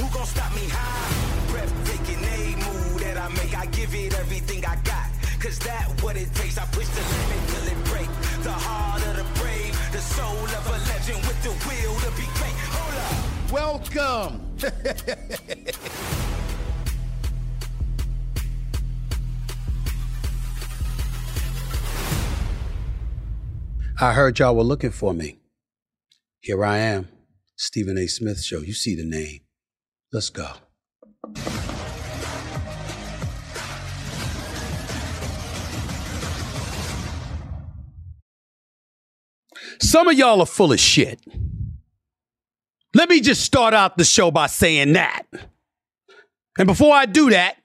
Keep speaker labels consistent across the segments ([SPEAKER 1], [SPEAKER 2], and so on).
[SPEAKER 1] Who gon' stop me high? Breathtaking a move that I make. I give it everything I got. Cause that what it takes. I push the limit till it break. The heart of the brave, the soul of a legend with the will to be great. Hold up.
[SPEAKER 2] Welcome.
[SPEAKER 3] I heard y'all were looking for me. Here I am, Stephen A. Smith Show. You see the name. Let's go. Some of y'all are full of shit. Let me just start out the show by saying that. And before I do that,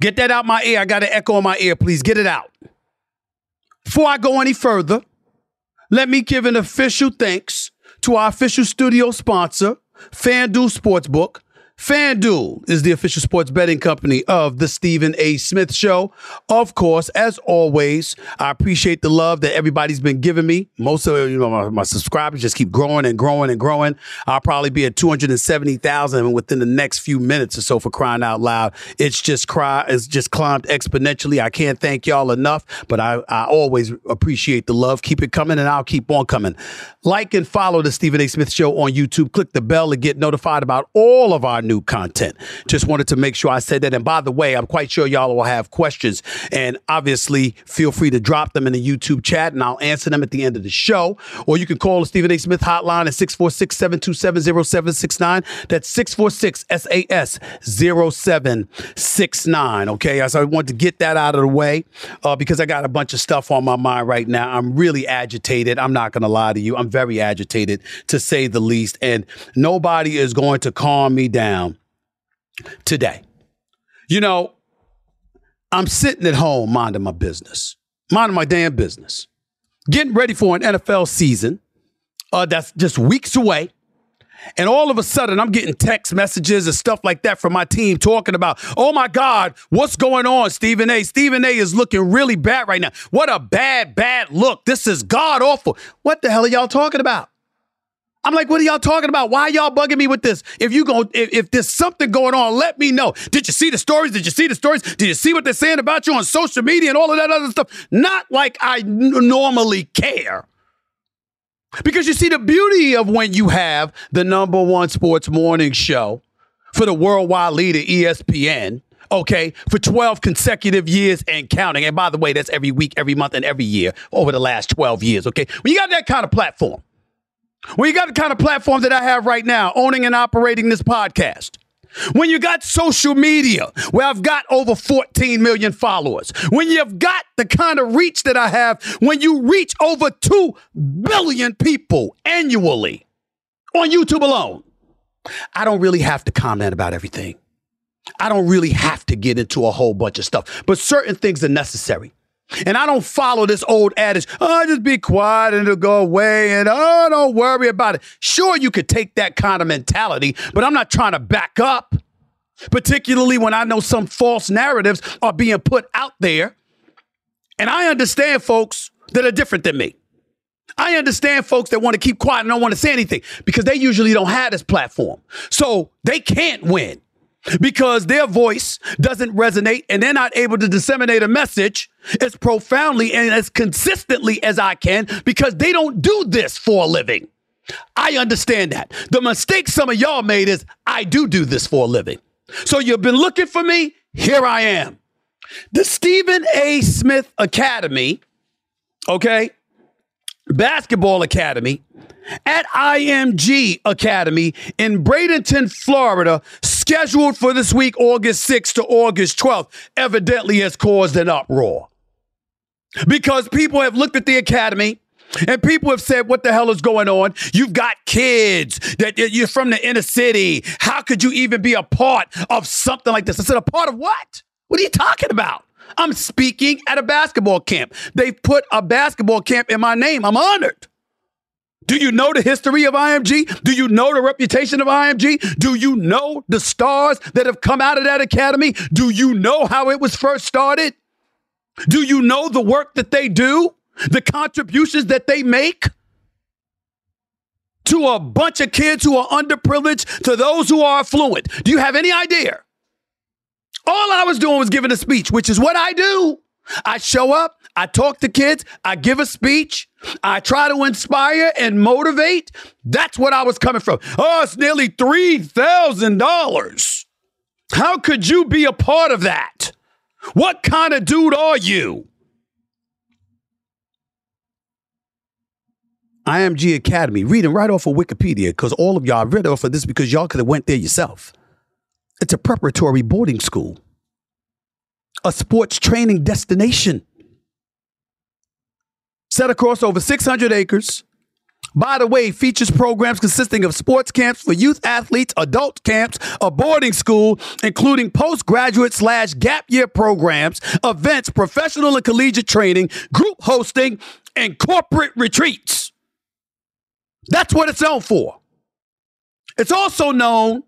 [SPEAKER 3] get that out my ear. I got an echo in my ear. Please get it out. Before I go any further, let me give an official thanks to our official studio sponsor, FanDuel Sportsbook. FanDuel is the official sports betting company of the Stephen A. Smith Show. Of course, as always, I appreciate the love that everybody's been giving me. Most of you know my, my subscribers just keep growing and growing and growing. I'll probably be at 270,000 within the next few minutes or so for crying out loud. It's just cry, it's just climbed exponentially. I can't thank y'all enough, but I, I always appreciate the love. Keep it coming and I'll keep on coming. Like and follow the Stephen A. Smith Show on YouTube. Click the bell to get notified about all of our new content. Just wanted to make sure I said that. And by the way, I'm quite sure y'all will have questions. And obviously, feel free to drop them in the YouTube chat and I'll answer them at the end of the show. Or you can call the Stephen A. Smith hotline at 646 727 0769. That's 646 SAS 0769. Okay. So I want to get that out of the way uh, because I got a bunch of stuff on my mind right now. I'm really agitated. I'm not going to lie to you. I'm very agitated to say the least. And nobody is going to calm me down today. You know, I'm sitting at home minding my business, minding my damn business, getting ready for an NFL season uh, that's just weeks away. And all of a sudden, I'm getting text messages and stuff like that from my team talking about, oh my God, what's going on, Stephen A? Stephen A is looking really bad right now. What a bad, bad look. This is God awful. What the hell are y'all talking about? I'm like, what are y'all talking about? Why y'all bugging me with this? If you go, if, if there's something going on, let me know. Did you see the stories? Did you see the stories? Did you see what they're saying about you on social media and all of that other stuff? Not like I n- normally care. Because you see, the beauty of when you have the number one sports morning show for the worldwide leader, ESPN, okay, for 12 consecutive years and counting. And by the way, that's every week, every month, and every year over the last 12 years, okay? When you got that kind of platform, When you got the kind of platform that I have right now, owning and operating this podcast, when you got social media where I've got over 14 million followers, when you've got the kind of reach that I have, when you reach over 2 billion people annually on YouTube alone, I don't really have to comment about everything. I don't really have to get into a whole bunch of stuff, but certain things are necessary. And I don't follow this old adage, oh, just be quiet and it'll go away and oh, don't worry about it. Sure, you could take that kind of mentality, but I'm not trying to back up, particularly when I know some false narratives are being put out there. And I understand folks that are different than me. I understand folks that want to keep quiet and don't want to say anything because they usually don't have this platform. So they can't win because their voice doesn't resonate and they're not able to disseminate a message as profoundly and as consistently as I can because they don't do this for a living. I understand that. The mistake some of y'all made is I do do this for a living. So you've been looking for me. Here I am. The Stephen A. Smith Academy, okay, basketball academy at IMG Academy in Bradenton, Florida, scheduled for this week, August 6th to August 12th, evidently has caused an uproar. Because people have looked at the academy and people have said, What the hell is going on? You've got kids that you're from the inner city. How could you even be a part of something like this? I said, A part of what? What are you talking about? I'm speaking at a basketball camp. They've put a basketball camp in my name. I'm honored. Do you know the history of IMG? Do you know the reputation of IMG? Do you know the stars that have come out of that academy? Do you know how it was first started? Do you know the work that they do? The contributions that they make? To a bunch of kids who are underprivileged, to those who are affluent. Do you have any idea? All I was doing was giving a speech, which is what I do. I show up, I talk to kids, I give a speech, I try to inspire and motivate. That's what I was coming from. Oh, it's nearly $3,000. How could you be a part of that? What kind of dude are you? IMG Academy, reading right off of Wikipedia, because all of y'all read off of this because y'all could have went there yourself. It's a preparatory boarding school, a sports training destination set across over 600 acres. By the way, features programs consisting of sports camps for youth athletes, adult camps, a boarding school, including postgraduate slash gap year programs, events, professional and collegiate training, group hosting, and corporate retreats. That's what it's known for. It's also known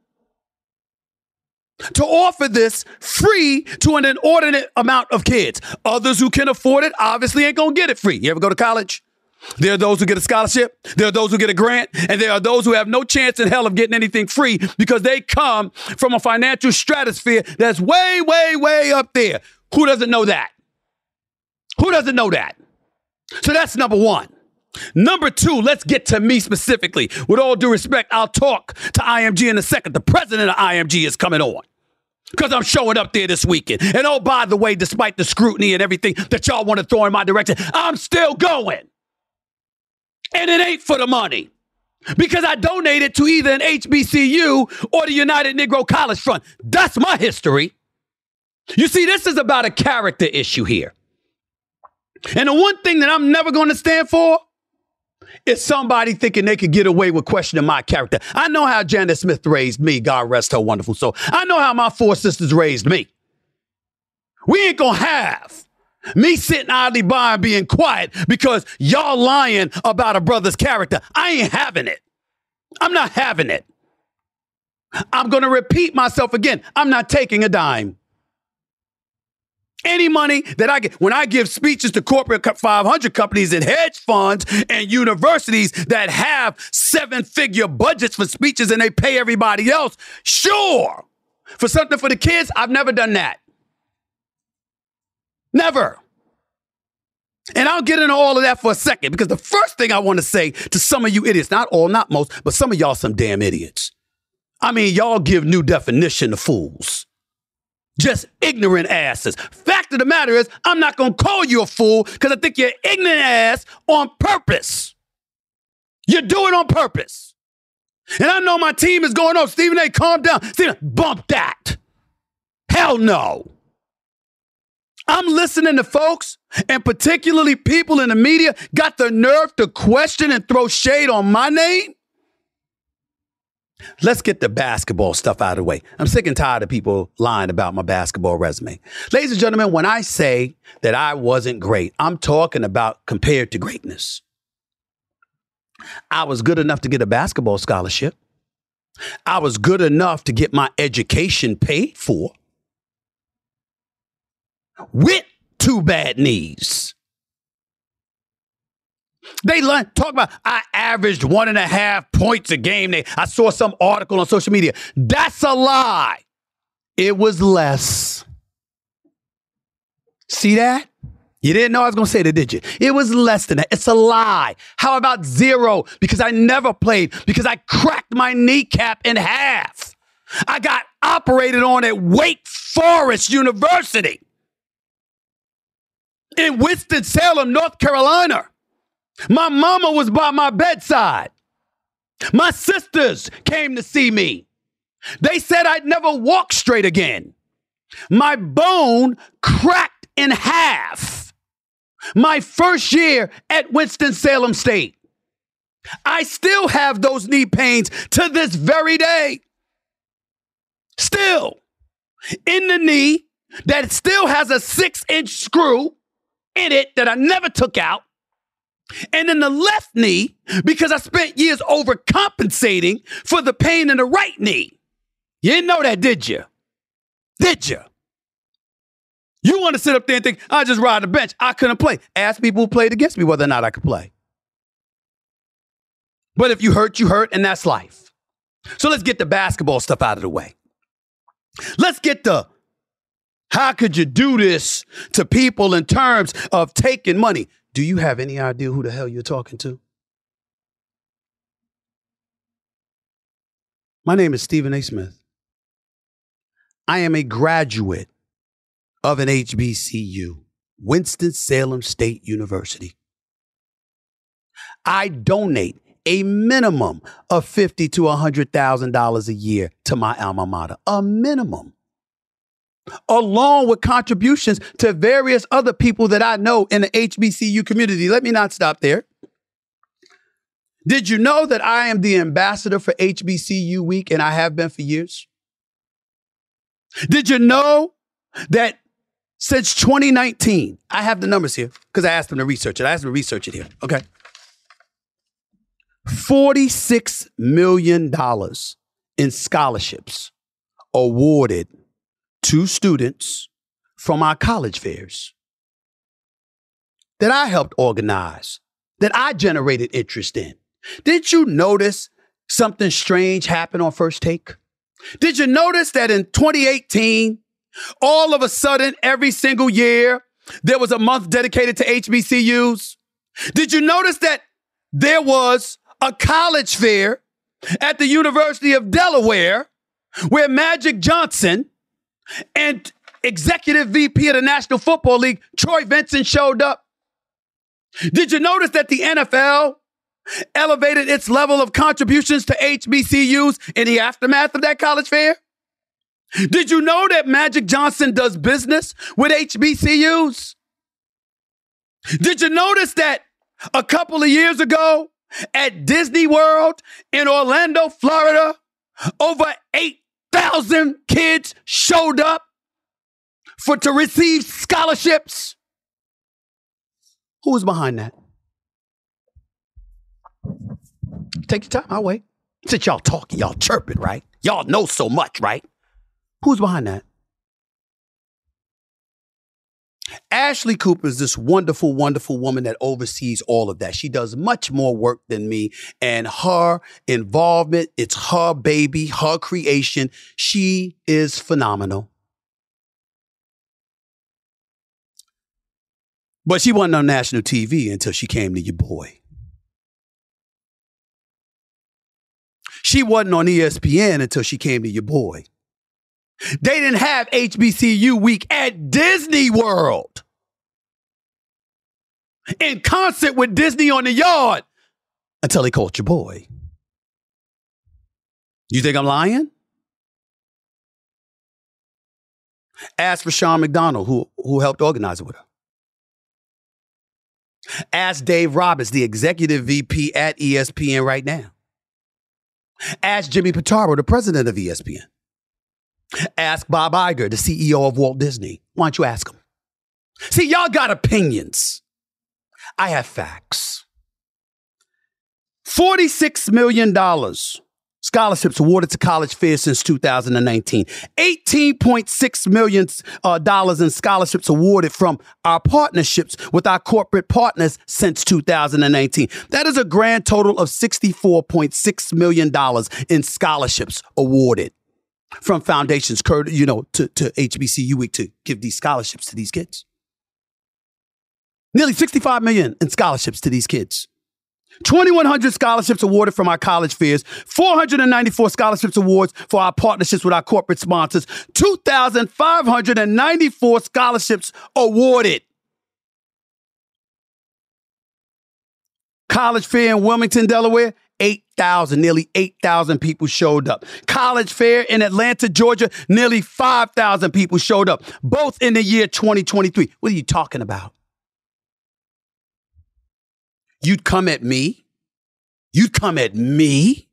[SPEAKER 3] to offer this free to an inordinate amount of kids. Others who can afford it obviously ain't gonna get it free. You ever go to college? There are those who get a scholarship, there are those who get a grant, and there are those who have no chance in hell of getting anything free because they come from a financial stratosphere that's way, way, way up there. Who doesn't know that? Who doesn't know that? So that's number one. Number two, let's get to me specifically. With all due respect, I'll talk to IMG in a second. The president of IMG is coming on because I'm showing up there this weekend. And oh, by the way, despite the scrutiny and everything that y'all want to throw in my direction, I'm still going. And it ain't for the money because I donated to either an HBCU or the United Negro College Fund. That's my history. You see, this is about a character issue here. And the one thing that I'm never going to stand for is somebody thinking they could get away with questioning my character. I know how Janet Smith raised me, God rest her wonderful soul. I know how my four sisters raised me. We ain't gonna have me sitting idly by and being quiet because y'all lying about a brother's character. I ain't having it. I'm not having it. I'm gonna repeat myself again. I'm not taking a dime. Any money that I get, when I give speeches to corporate 500 companies and hedge funds and universities that have seven figure budgets for speeches and they pay everybody else, sure. For something for the kids, I've never done that. Never. And I'll get into all of that for a second because the first thing I want to say to some of you idiots, not all, not most, but some of y'all some damn idiots. I mean, y'all give new definition to fools. Just ignorant asses. Fact of the matter is, I'm not going to call you a fool because I think you're ignorant ass on purpose. You do it on purpose. And I know my team is going, oh, Stephen A., calm down. Stephen, bump that. Hell no. I'm listening to folks, and particularly people in the media, got the nerve to question and throw shade on my name. Let's get the basketball stuff out of the way. I'm sick and tired of people lying about my basketball resume. Ladies and gentlemen, when I say that I wasn't great, I'm talking about compared to greatness. I was good enough to get a basketball scholarship. I was good enough to get my education paid for with two bad knees. They learn, talk about I averaged one and a half points a game. They, I saw some article on social media. That's a lie. It was less. See that? You didn't know I was going to say that, did you? It was less than that. It's a lie. How about zero? Because I never played, because I cracked my kneecap in half. I got operated on at Wake Forest University in Winston-Salem, North Carolina. My mama was by my bedside. My sisters came to see me. They said I'd never walk straight again. My bone cracked in half. My first year at Winston-Salem State. I still have those knee pains to this very day. Still in the knee that still has a six inch screw in it that I never took out. And in the left knee, because I spent years overcompensating for the pain in the right knee. You didn't know that, did you? Did you? You want to sit up there and think, I just ride the bench. I couldn't play. Ask people who played against me whether or not I could play. But if you hurt, you hurt, and that's life. So let's get the basketball stuff out of the way. Let's get the how could you do this to people in terms of taking money? Do you have any idea who the hell you're talking to? My name is Stephen A. Smith. I am a graduate of an HBCU, Winston-Salem State University. I donate a minimum of fifty to hundred thousand dollars a year to my alma mater. A minimum along with contributions to various other people that I know in the HBCU community. Let me not stop there. Did you know that I am the ambassador for HBCU Week and I have been for years? Did you know that since 2019, I have the numbers here because I asked them to research it. I asked them to research it here. Okay. $46 million in scholarships awarded two students from our college fairs that I helped organize, that I generated interest in. Did you notice something strange happen on first take? Did you notice that in 2018, all of a sudden, every single year, there was a month dedicated to HBCUs? Did you notice that there was a college fair at the University of Delaware where Magic Johnson and executive VP of the National Football League, Troy Vincent, showed up. Did you notice that the NFL elevated its level of contributions to HBCUs in the aftermath of that college fair? Did you know that Magic Johnson does business with HBCUs? Did you notice that a couple of years ago at Disney World in Orlando, Florida, over 8 thousand kids showed up for to receive scholarships. Who was behind that? Take your time, I'll wait. Since y'all talking, y'all chirping, right? Y'all know so much, right? Who's behind that? Ashley Cooper is this wonderful, wonderful woman that oversees all of that. She does much more work than me, and her involvement, it's her baby, her creation. She is phenomenal. But she wasn't on national TV until she came to your boy. She wasn't on ESPN until she came to your boy. They didn't have HBCU week at Disney World. In concert with Disney on the yard until they caught your boy. You think I'm lying? Ask for Sean McDonald, who, who helped organize it with her. Ask Dave Roberts, the executive VP at ESPN right now. Ask Jimmy Pitaro, the president of ESPN. Ask Bob Iger, the CEO of Walt Disney. Why don't you ask him? See, y'all got opinions. I have facts. $46 million scholarships awarded to college fairs since 2019. $18.6 million uh, in scholarships awarded from our partnerships with our corporate partners since 2019. That is a grand total of $64.6 million in scholarships awarded from foundations, you know, to, to HBCU Week to give these scholarships to these kids. Nearly 65 million in scholarships to these kids. 2,100 scholarships awarded from our college fairs, 494 scholarships awards for our partnerships with our corporate sponsors, 2,594 scholarships awarded. College fair in Wilmington, Delaware, 8,000, nearly 8,000 people showed up. College fair in Atlanta, Georgia, nearly 5,000 people showed up, both in the year 2023. What are you talking about? You'd come at me? You'd come at me?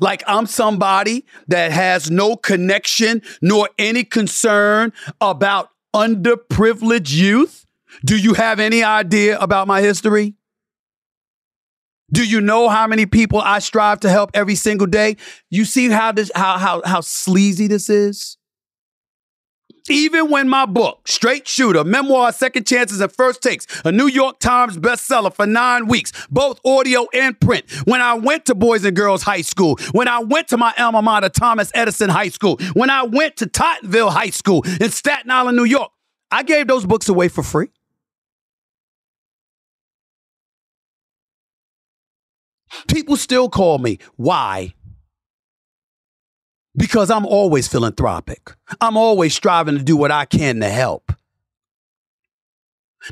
[SPEAKER 3] Like I'm somebody that has no connection nor any concern about underprivileged youth? Do you have any idea about my history? Do you know how many people I strive to help every single day? You see how this how how how sleazy this is? Even when my book, Straight Shooter, Memoir, Second Chances, and First Takes, a New York Times bestseller for nine weeks, both audio and print, when I went to Boys and Girls High School, when I went to my alma mater, Thomas Edison High School, when I went to Tottenville High School in Staten Island, New York, I gave those books away for free. People still call me. Why? because I'm always philanthropic. I'm always striving to do what I can to help.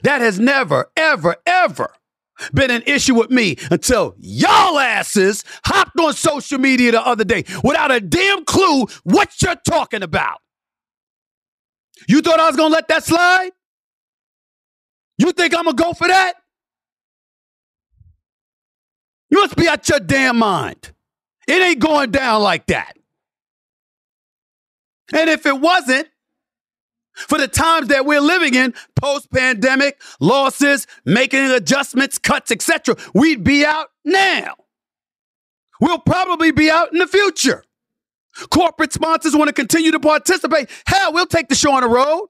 [SPEAKER 3] That has never, ever, ever been an issue with me until y'all asses hopped on social media the other day without a damn clue what you're talking about. You thought I was going to let that slide? You think I'm going to go for that? You must be out your damn mind. It ain't going down like that. And if it wasn't for the times that we're living in, post pandemic, losses, making adjustments, cuts, etc., we'd be out now. We'll probably be out in the future. Corporate sponsors want to continue to participate. Hell, we'll take the show on the road.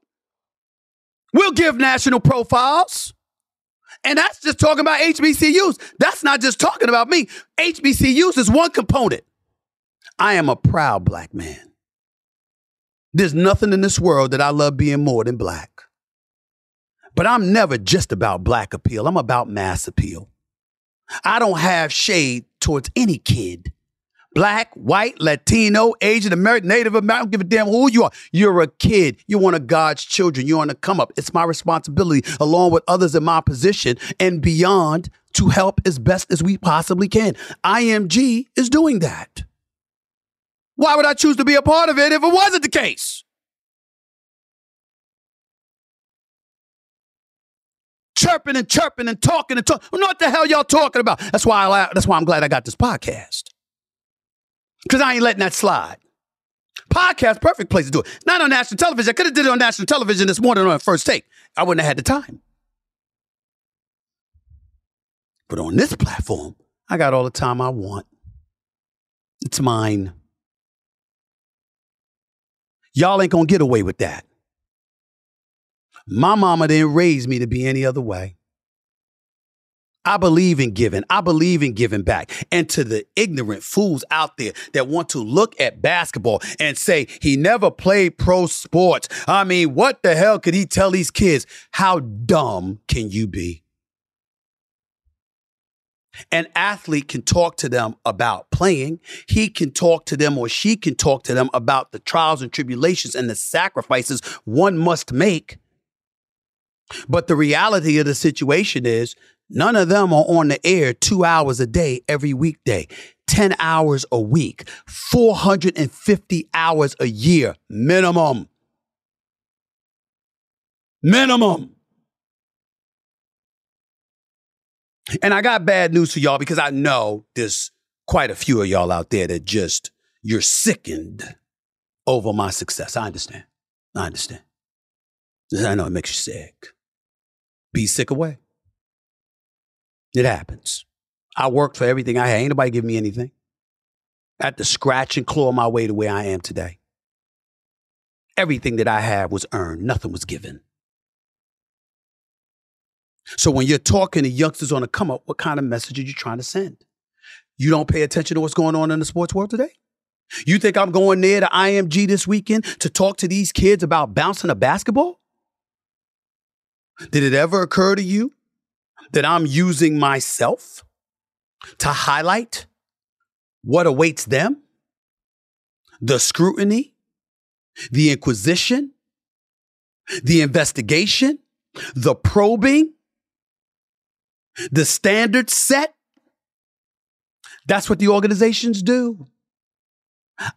[SPEAKER 3] We'll give national profiles. And that's just talking about HBCUs. That's not just talking about me. HBCUs is one component. I am a proud black man. There's nothing in this world that I love being more than black. But I'm never just about black appeal. I'm about mass appeal. I don't have shade towards any kid. Black, white, Latino, Asian, American, Native American, I don't give a damn who you are. You're a kid. You're one of God's children. You're on the come up. It's my responsibility, along with others in my position and beyond, to help as best as we possibly can. IMG is doing that. Why would I choose to be a part of it if it wasn't the case? Chirping and chirping and talking and talking. What the hell y'all talking about? That's why I, that's why I'm glad I got this podcast. Because I ain't letting that slide. Podcast, perfect place to do it. Not on national television. I could have did it on national television this morning on the first take. I wouldn't have had the time. But on this platform, I got all the time I want. It's mine. Y'all ain't gonna get away with that. My mama didn't raise me to be any other way. I believe in giving. I believe in giving back. And to the ignorant fools out there that want to look at basketball and say he never played pro sports. I mean, what the hell could he tell these kids? How dumb can you be? An athlete can talk to them about playing. He can talk to them or she can talk to them about the trials and tribulations and the sacrifices one must make. But the reality of the situation is None of them are on the air two hours a day every weekday, 10 hours a week, 450 hours a year minimum. Minimum. And I got bad news for y'all because I know there's quite a few of y'all out there that just, you're sickened over my success. I understand. I understand. I know it makes you sick. Be sick away. It happens. I worked for everything I had. Ain't nobody give me anything. I had to scratch and claw my way to where I am today. Everything that I have was earned, nothing was given. So when you're talking to youngsters on the come up, what kind of message are you trying to send? You don't pay attention to what's going on in the sports world today? You think I'm going there to IMG this weekend to talk to these kids about bouncing a basketball? Did it ever occur to you that I'm using myself to highlight what awaits them? The scrutiny, the inquisition, the investigation, the probing, the standards set. That's what the organizations do.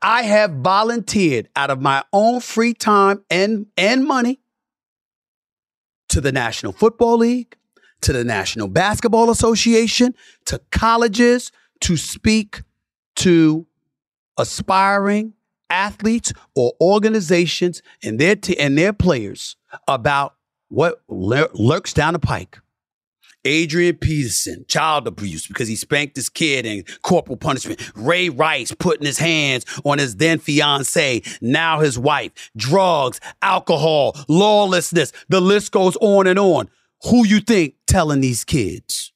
[SPEAKER 3] I have volunteered out of my own free time and, and money to the National Football League, to the National Basketball Association, to colleges to speak to aspiring athletes or organizations and their, t- and their players about what lurks down the pike. Adrian Peterson, child abuse because he spanked his kid and corporal punishment. Ray Rice putting his hands on his then fiance, now his wife. Drugs, alcohol, lawlessness. The list goes on and on. Who you think telling these kids?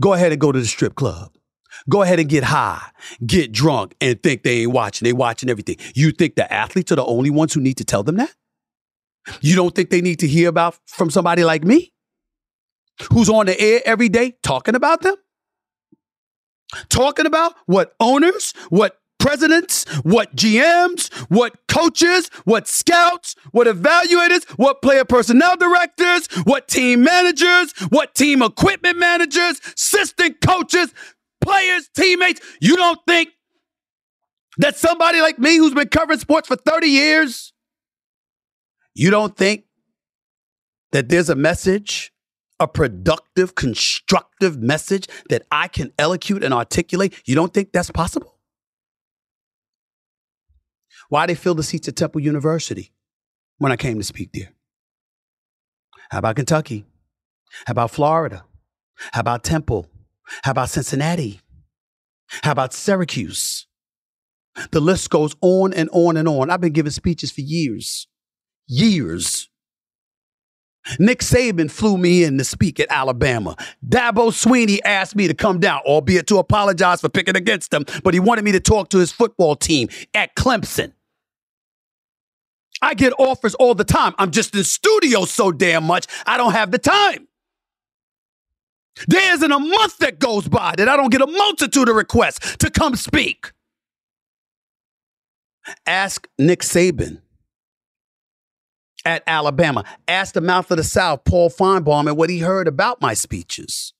[SPEAKER 3] Go ahead and go to the strip club. Go ahead and get high, get drunk, and think they ain't watching. They watching everything. You think the athletes are the only ones who need to tell them that? You don't think they need to hear about from somebody like me? who's on the air every day talking about them? Talking about what owners, what presidents, what GMs, what coaches, what scouts, what evaluators, what player personnel directors, what team managers, what team equipment managers, assistant coaches, players, teammates. You don't think that somebody like me who's been covering sports for 30 years, you don't think that there's a message a productive, constructive message that I can elocute and articulate, you don't think that's possible? Why they fill the seats at Temple University when I came to speak there? How about Kentucky? How about Florida? How about Temple? How about Cincinnati? How about Syracuse? The list goes on and on and on. I've been giving speeches for years, years. Nick Saban flew me in to speak at Alabama. Dabo Swinney asked me to come down, albeit to apologize for picking against him, but he wanted me to talk to his football team at Clemson. I get offers all the time. I'm just in studio so damn much, I don't have the time. There isn't a month that goes by that I don't get a multitude of requests to come speak. Ask Nick Saban at Alabama. Ask the mouth of the South, Paul Finebaum, and what he heard about my speeches.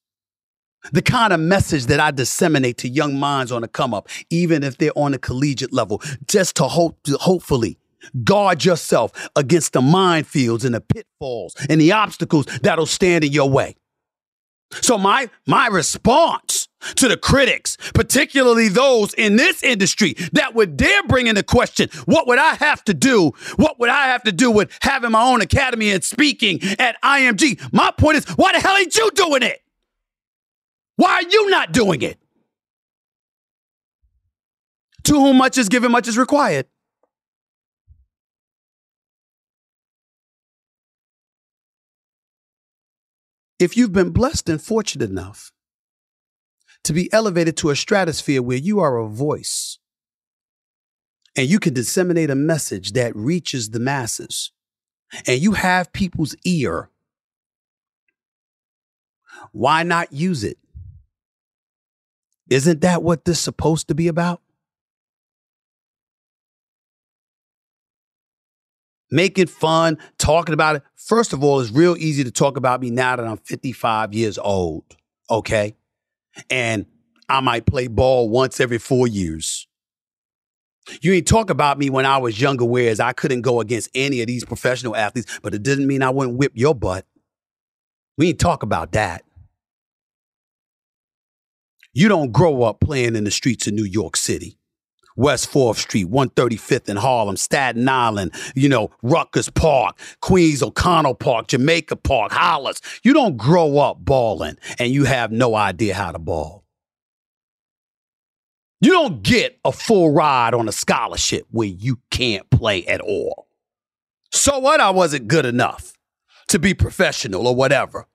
[SPEAKER 3] The kind of message that I disseminate to young minds on the come up, even if they're on a collegiate level, just to hope to hopefully guard yourself against the minefields and the pitfalls and the obstacles that'll stand in your way. So my my response to the critics, particularly those in this industry that would dare bring into question what would I have to do? What would I have to do with having my own academy and speaking at IMG? My point is, why the hell ain't you doing it? Why are you not doing it? To whom much is given, much is required. If you've been blessed and fortunate enough to be elevated to a stratosphere where you are a voice and you can disseminate a message that reaches the masses and you have people's ear, why not use it? Isn't that what this is supposed to be about? Making fun, talking about it. First of all, it's real easy to talk about me now that I'm 55 years old, okay? And I might play ball once every four years. You ain't talk about me when I was younger, whereas I couldn't go against any of these professional athletes, but it didn't mean I wouldn't whip your butt. We ain't talk about that. You don't grow up playing in the streets of New York City. West 4th Street, 135th in Harlem, Staten Island, you know, Rucker Park, Queens O'Connell Park, Jamaica Park, Hollis. You don't grow up balling and you have no idea how to ball. You don't get a full ride on a scholarship where you can't play at all. So what? I wasn't good enough to be professional or whatever.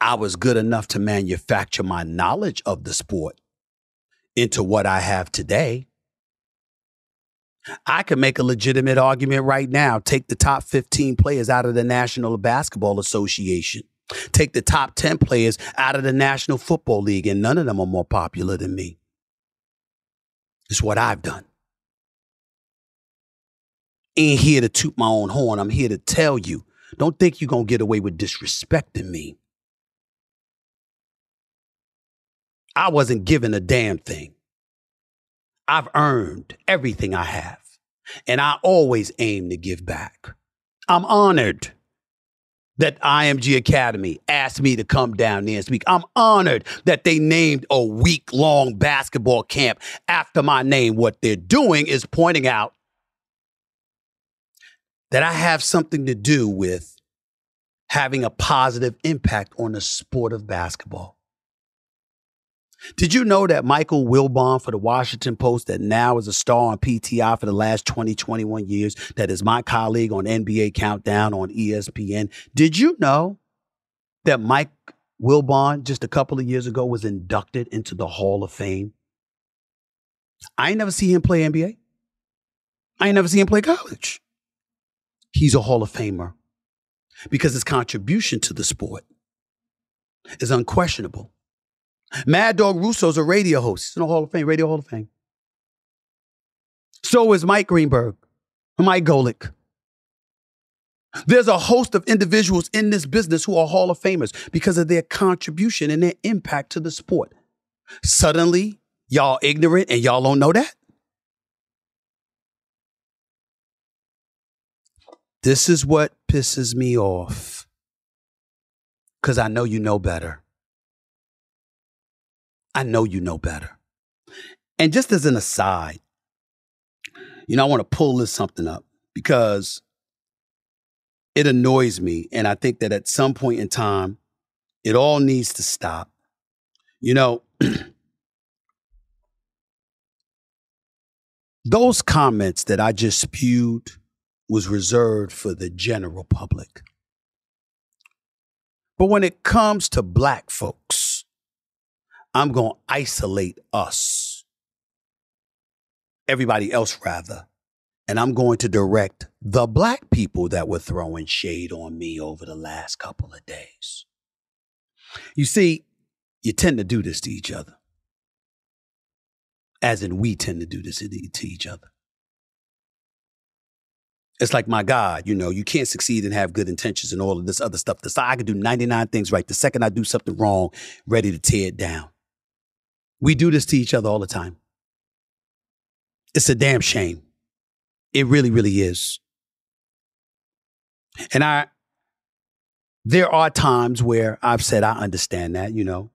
[SPEAKER 3] I was good enough to manufacture my knowledge of the sport into what I have today. I can make a legitimate argument right now. Take the top 15 players out of the National Basketball Association. Take the top 10 players out of the National Football League, and none of them are more popular than me. It's what I've done. Ain't here to toot my own horn. I'm here to tell you. Don't think you're going to get away with disrespecting me. I wasn't given a damn thing. I've earned everything I have, and I always aim to give back. I'm honored that IMG Academy asked me to come down there and speak. I'm honored that they named a week long basketball camp after my name. What they're doing is pointing out that I have something to do with having a positive impact on the sport of basketball. Did you know that Michael Wilbon for the Washington Post, that now is a star on PTI for the last 20, 21 years, that is my colleague on NBA Countdown on ESPN? Did you know that Mike Wilbon just a couple of years ago was inducted into the Hall of Fame? I ain't never see him play NBA. I ain't never see him play college. He's a Hall of Famer because his contribution to the sport is unquestionable. Mad Dog Russo's a radio host. He's in the Hall of Fame, Radio Hall of Fame. So is Mike Greenberg, Mike Golic. There's a host of individuals in this business who are Hall of Famers because of their contribution and their impact to the sport. Suddenly, y'all ignorant and y'all don't know that? This is what pisses me off because I know you know better. I know you know better. And just as an aside, you know, I want to pull this something up because it annoys me. And I think that at some point in time, it all needs to stop. You know, those comments that I just spewed was reserved for the general public. But when it comes to black folks, I'm going to isolate us, everybody else rather, and I'm going to direct the black people that were throwing shade on me over the last couple of days. You see, you tend to do this to each other, as in we tend to do this to each other. It's like my God, you know, you can't succeed and have good intentions and all of this other stuff. I can do 99 things right. The second I do something wrong, ready to tear it down. We do this to each other all the time. It's a damn shame. It really, really is. And I, there are times where I've said, I understand that, you know.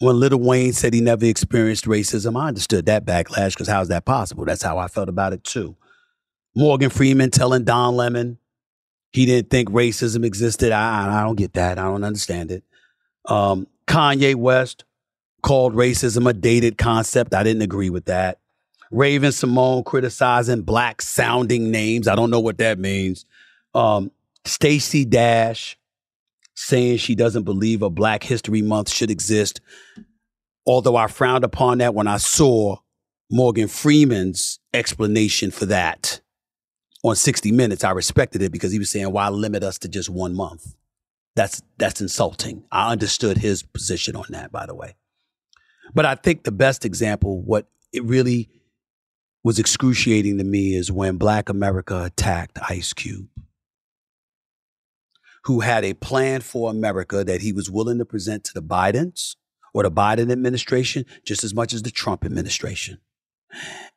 [SPEAKER 3] When Lil Wayne said he never experienced racism, I understood that backlash because how's that possible? That's how I felt about it too. Morgan Freeman telling Don Lemon he didn't think racism existed. I, I don't get that. I don't understand it. Um, Kanye West called racism a dated concept. I didn't agree with that. Raven-Symoné criticizing black sounding names. I don't know what that means. Um, Stacey Dash saying she doesn't believe a Black History Month should exist. Although I frowned upon that when I saw Morgan Freeman's explanation for that on 60 Minutes, I respected it because he was saying, why limit us to just one month? That's that's insulting. I understood his position on that, by the way. But I think the best example, what it really was excruciating to me is when Black America attacked Ice Cube, who had a plan for America that he was willing to present to the Bidens or the Biden administration just as much as the Trump administration.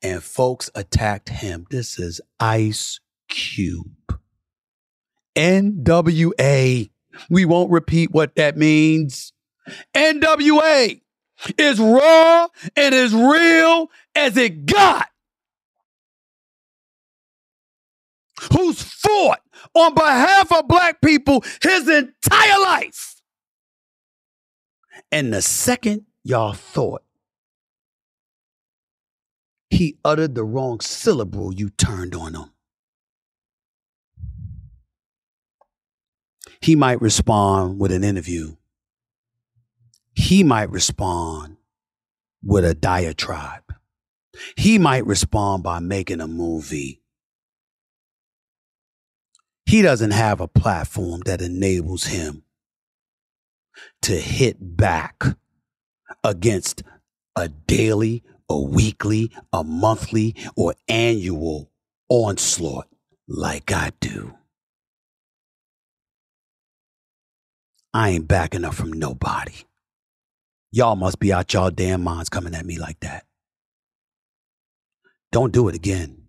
[SPEAKER 3] And folks attacked him. This is Ice Cube. NWA. We won't repeat what that means. NWA is raw and as real as it got. Who's fought on behalf of black people his entire life. And the second y'all thought he uttered the wrong syllable, you turned on him. He might respond with an interview. He might respond with a diatribe. He might respond by making a movie. He doesn't have a platform that enables him to hit back against a daily, a weekly, a monthly, or annual onslaught like I do. I ain't backing up from nobody. Y'all must be out y'all damn minds coming at me like that. Don't do it again.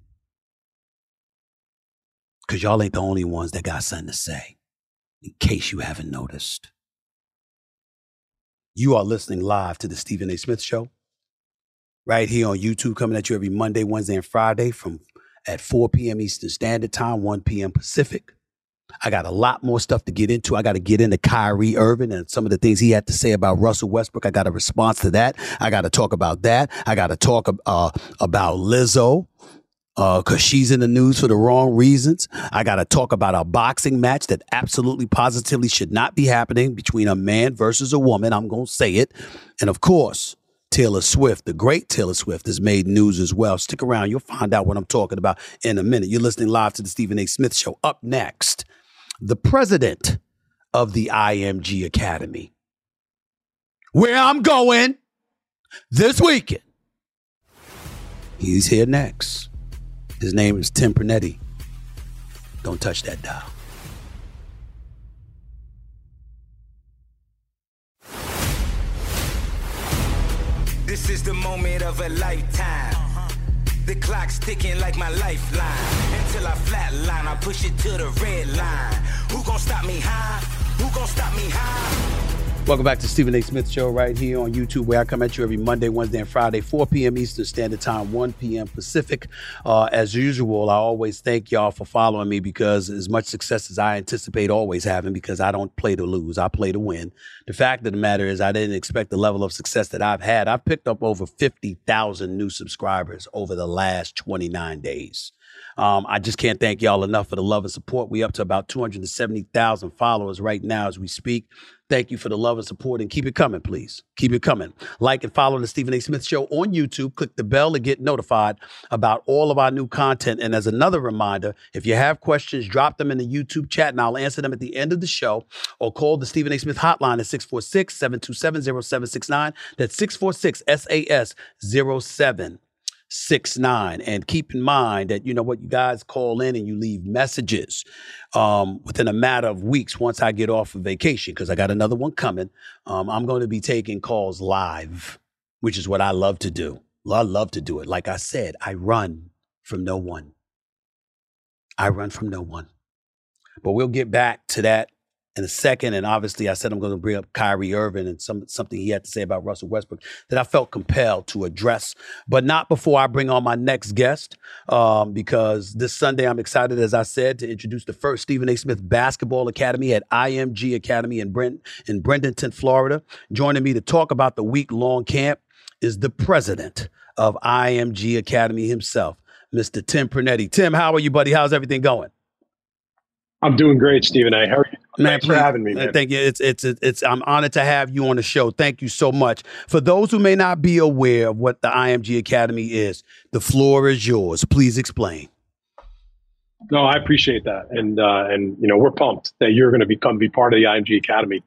[SPEAKER 3] Because y'all ain't the only ones that got something to say, in case you haven't noticed. You are listening live to the Stephen A. Smith Show, right here on YouTube, coming at you every Monday, Wednesday, and Friday from at 4 p.m. Eastern Standard Time, 1 p.m. Pacific. I got a lot more stuff to get into. I got to get into Kyrie Irving and some of the things he had to say about Russell Westbrook. I got a response to that. I got to talk about that. I got to talk uh, about Lizzo because uh, she's in the news for the wrong reasons. I got to talk about a boxing match that absolutely positively should not be happening between a man versus a woman. I'm going to say it. And of course, Taylor Swift, the great Taylor Swift, has made news as well. Stick around. You'll find out what I'm talking about in a minute. You're listening live to the Stephen A. Smith Show. Up next, the president of the IMG Academy. Where I'm going this weekend. He's here next. His name is Tim Pernetti. Don't touch that dial.
[SPEAKER 1] This is the moment of a lifetime. The clock's ticking like my lifeline. Until I flatline, I push it to the red line. Who gon' stop me high? Who gon' stop me high?
[SPEAKER 3] Welcome back to Stephen A. Smith Show right here on YouTube, where I come at you every Monday, Wednesday, and Friday, 4 p.m. Eastern Standard Time, 1 p.m. Pacific. Uh, as usual, I always thank y'all for following me because as much success as I anticipate always having, because I don't play to lose, I play to win. The fact of the matter is, I didn't expect the level of success that I've had. I've picked up over 50,000 new subscribers over the last 29 days. Um, I just can't thank y'all enough for the love and support. We up to about 270,000 followers right now as we speak. Thank you for the love and support and keep it coming, please. Keep it coming. Like and follow the Stephen A. Smith Show on YouTube. Click the bell to get notified about all of our new content. And as another reminder, if you have questions, drop them in the YouTube chat and I'll answer them at the end of the show or call the Stephen A. Smith hotline at 646 727 0769. That's 646 SAS 07 six nine. And keep in mind that you know what you guys call in and you leave messages um, within a matter of weeks once I get off of vacation because I got another one coming. Um, I'm going to be taking calls live, which is what I love to do. I love to do it. Like I said, I run from no one. I run from no one. But we'll get back to that in a second. And obviously, I said I'm going to bring up Kyrie Irving and some something he had to say about Russell Westbrook that I felt compelled to address, but not before I bring on my next guest. Um, because this Sunday, I'm excited, as I said, to introduce the first Stephen A. Smith Basketball Academy at IMG Academy in Brent in Bradenton, Florida. Joining me to talk about the week long camp is the president of IMG Academy himself, Mr. Tim Pernetti. Tim, how are you, buddy? How's everything going?
[SPEAKER 4] I'm doing great, Stephen A. How are you?
[SPEAKER 3] Man,
[SPEAKER 4] Thanks
[SPEAKER 3] please,
[SPEAKER 4] for having me. Man.
[SPEAKER 3] Thank you. It's, it's it's it's I'm honored to have you on the show. Thank you so much. For those who may not be aware of what the IMG Academy is, the floor is yours. Please explain.
[SPEAKER 4] No, I appreciate that, and uh, and you know we're pumped that you're going to become be part of the IMG Academy.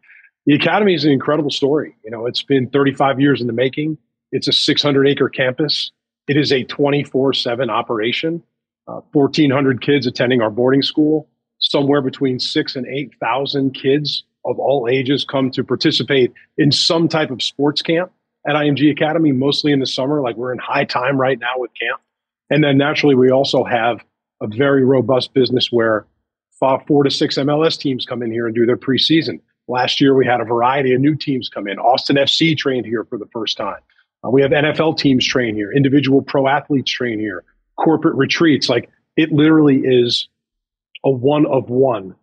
[SPEAKER 4] The Academy is an incredible story. You know, it's been 35 years in the making. It's a 600 acre campus. It is a 24 7 operation. Uh, 1,400 kids attending our boarding school. Somewhere between six and 8,000 kids of all ages come to participate in some type of sports camp at IMG Academy, mostly in the summer. Like we're in high time right now with camp. And then naturally, we also have a very robust business where four to six MLS teams come in here and do their preseason. Last year, we had a variety of new teams come in. Austin FC trained here for the first time. Uh, we have NFL teams train here, individual pro athletes train here, corporate retreats. Like it literally is a one of one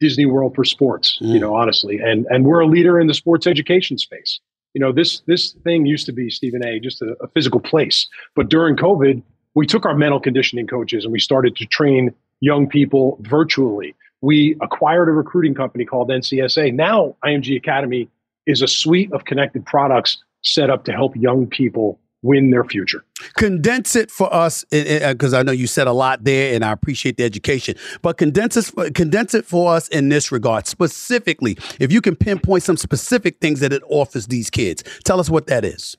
[SPEAKER 4] Disney World for sports, mm. you know, honestly. And and we're a leader in the sports education space. You know, this this thing used to be Stephen A. just a, a physical place, but during COVID, we took our mental conditioning coaches and we started to train young people virtually. We acquired a recruiting company called NCSA. Now, IMG Academy is a suite of connected products set up to help young people win their future.
[SPEAKER 3] Condense it for us, eh, eh, eh, because I know you said a lot there, and I appreciate the education. But condense it, condense it for us in this regard, specifically. If you can pinpoint some specific things that it offers these kids, tell us what that is.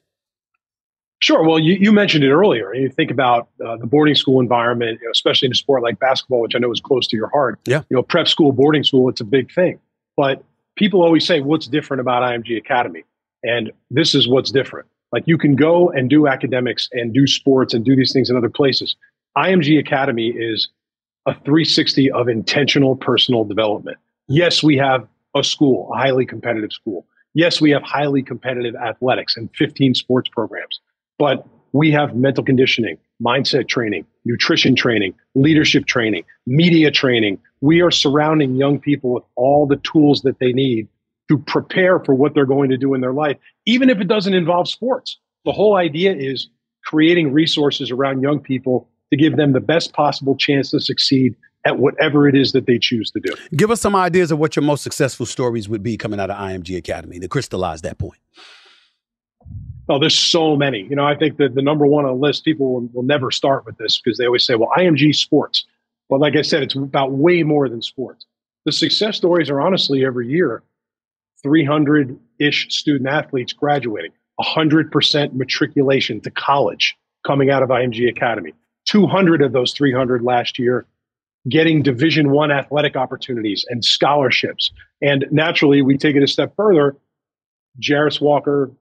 [SPEAKER 4] Sure. Well, you, you mentioned it earlier. You think about uh, the boarding school environment, you know, especially in a sport like basketball, which I know is close to your heart.
[SPEAKER 3] Yeah.
[SPEAKER 4] You know, prep school, boarding school, it's a big thing. But people always say, what's different about IMG Academy? And this is what's different. Like you can go and do academics and do sports and do these things in other places. IMG Academy is a 360 of intentional personal development. Yes, we have a school, a highly competitive school. Yes, we have highly competitive athletics and 15 sports programs, but we have mental conditioning, mindset training, nutrition training, leadership training, media training. We are surrounding young people with all the tools that they need to prepare for what they're going to do in their life, even if it doesn't involve sports. The whole idea is creating resources around young people to give them the best possible chance to succeed at whatever it is that they choose to do.
[SPEAKER 3] Give us some ideas of what your most successful stories would be coming out of IMG Academy to crystallize that point.
[SPEAKER 4] Oh, there's so many. You know, I think that the number one on the list, people will, will never start with this because they always say, well, IMG sports. But like I said, it's about way more than sports. The success stories are honestly every year 300 ish student athletes graduating, 100% matriculation to college coming out of IMG Academy. 200 of those 300 last year getting division one athletic opportunities and scholarships and naturally we take it a step further Jarace Walker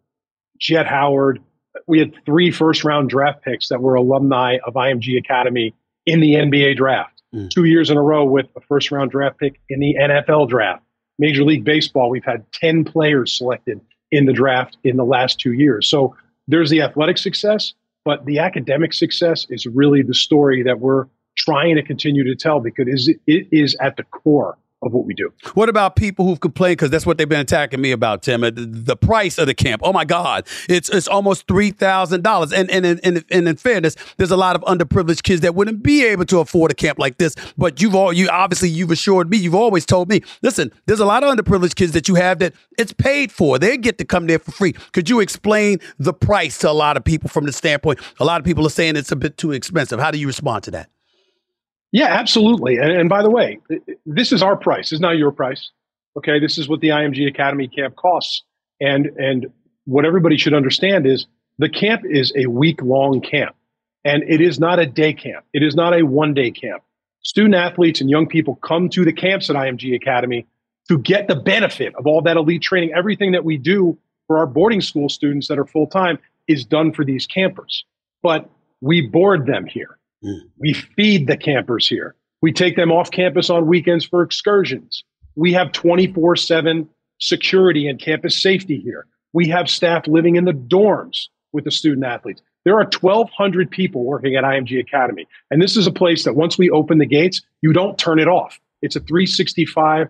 [SPEAKER 4] Jett Howard we had three first round draft picks that were alumni of img academy in the nba draft mm. two years in a row with a first round draft pick in the nfl draft Major League Baseball, we've had 10 players selected in the draft in the last two years. So there's the athletic success, but the academic success is really the story that we're trying to continue to tell because it is at the core of what we do.
[SPEAKER 3] What about people who've complained because that's what they've been attacking me about, Tim? Uh, the, the price of the camp. Oh my God, it's it's almost three thousand dollars. And and, and and in fairness, there's a lot of underprivileged kids that wouldn't be able to afford a camp like this. But you've all you obviously you've assured me. You've always told me, listen, there's a lot of underprivileged kids that you have that it's paid for. They get to come there for free. Could you explain the price to a lot of people from the standpoint? A lot of people are saying it's a bit too expensive. How do you respond to that?
[SPEAKER 4] Yeah, absolutely. And, and, by the way, this is our price. It's not your price. Okay, this is what the IMG Academy camp costs. And and what everybody should understand is the camp is a week long camp, and it is not a day camp. It is not a one day camp. Student athletes and young people come to the camps at IMG Academy to get the benefit of all that elite training. Everything that we do for our boarding school students that are full time is done for these campers. But we board them here. Mm. We feed the campers here. We take them off campus on weekends for excursions. We have 24 7 security and campus safety here. We have staff living in the dorms with the student athletes. There are 1,200 people working at IMG Academy. And this is a place that once we open the gates, you don't turn it off. It's a 365,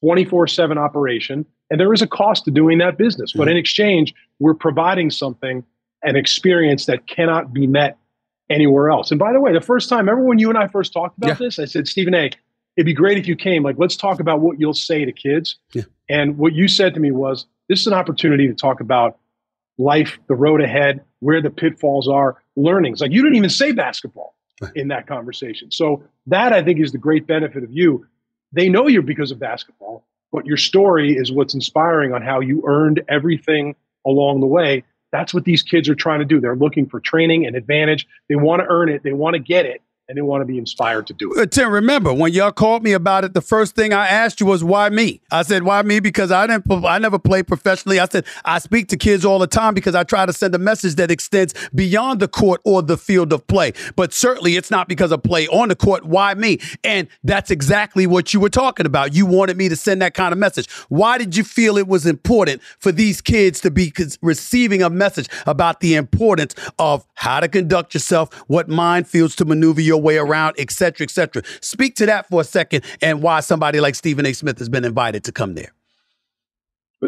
[SPEAKER 4] 24 7 operation. And there is a cost to doing that business. But mm. in exchange, we're providing something, an experience that cannot be met anywhere else. And by the way, the first time, remember when you and I first talked about yeah. this? I said, Stephen A., it'd be great if you came. Like, let's talk about what you'll say to kids. Yeah. And what you said to me was, this is an opportunity to talk about life, the road ahead, where the pitfalls are, learnings. Like, you didn't even say basketball in that conversation. So, that I think is the great benefit of you. They know you because of basketball, but your story is what's inspiring on how you earned everything along the way That's what these kids are trying to do. They're looking for training and advantage. They want to earn it. They want to get it and they want to be inspired to do it.
[SPEAKER 3] Uh, Tim, remember when y'all called me about it, the first thing I asked you was why me? I said why me because I didn't I never played professionally. I said I speak to kids all the time because I try to send a message that extends beyond the court or the field of play. But certainly it's not because of play on the court. Why me? And that's exactly what you were talking about. You wanted me to send that kind of message. Why did you feel it was important for these kids to be receiving a message about the importance of how to conduct yourself, what mind minefields to maneuver your way around, et cetera, et cetera. Speak to that for a second and why somebody like Stephen A. Smith has been invited to come there.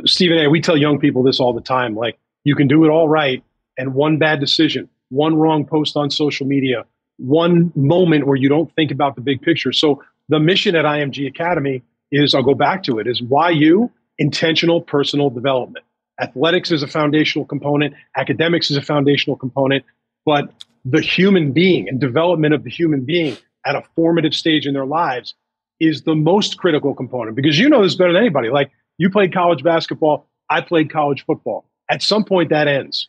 [SPEAKER 4] Stephen A., we tell young people this all the time. Like, you can do it all right, and one bad decision, one wrong post on social media, one moment where you don't think about the big picture. So, the mission at IMG Academy is I'll go back to it is why you intentional personal development. Athletics is a foundational component, academics is a foundational component, but the human being and development of the human being at a formative stage in their lives is the most critical component because you know this better than anybody. Like you played college basketball, I played college football. At some point, that ends,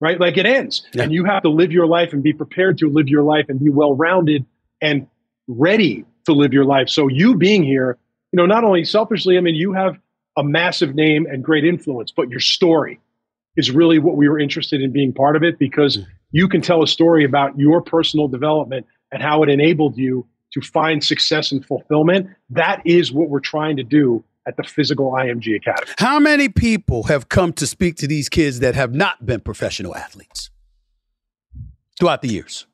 [SPEAKER 4] right? Like it ends, yeah. and you have to live your life and be prepared to live your life and be well rounded and ready to live your life. So you being here, you know, not only selfishly, I mean, you have a massive name and great influence, but your story is really what we were interested in being part of it because mm you can tell a story about your personal development and how it enabled you to find success and fulfillment. That is what we're trying to do at the Physical IMG Academy.
[SPEAKER 3] How many people have come to speak to these kids that have not been professional athletes throughout the years?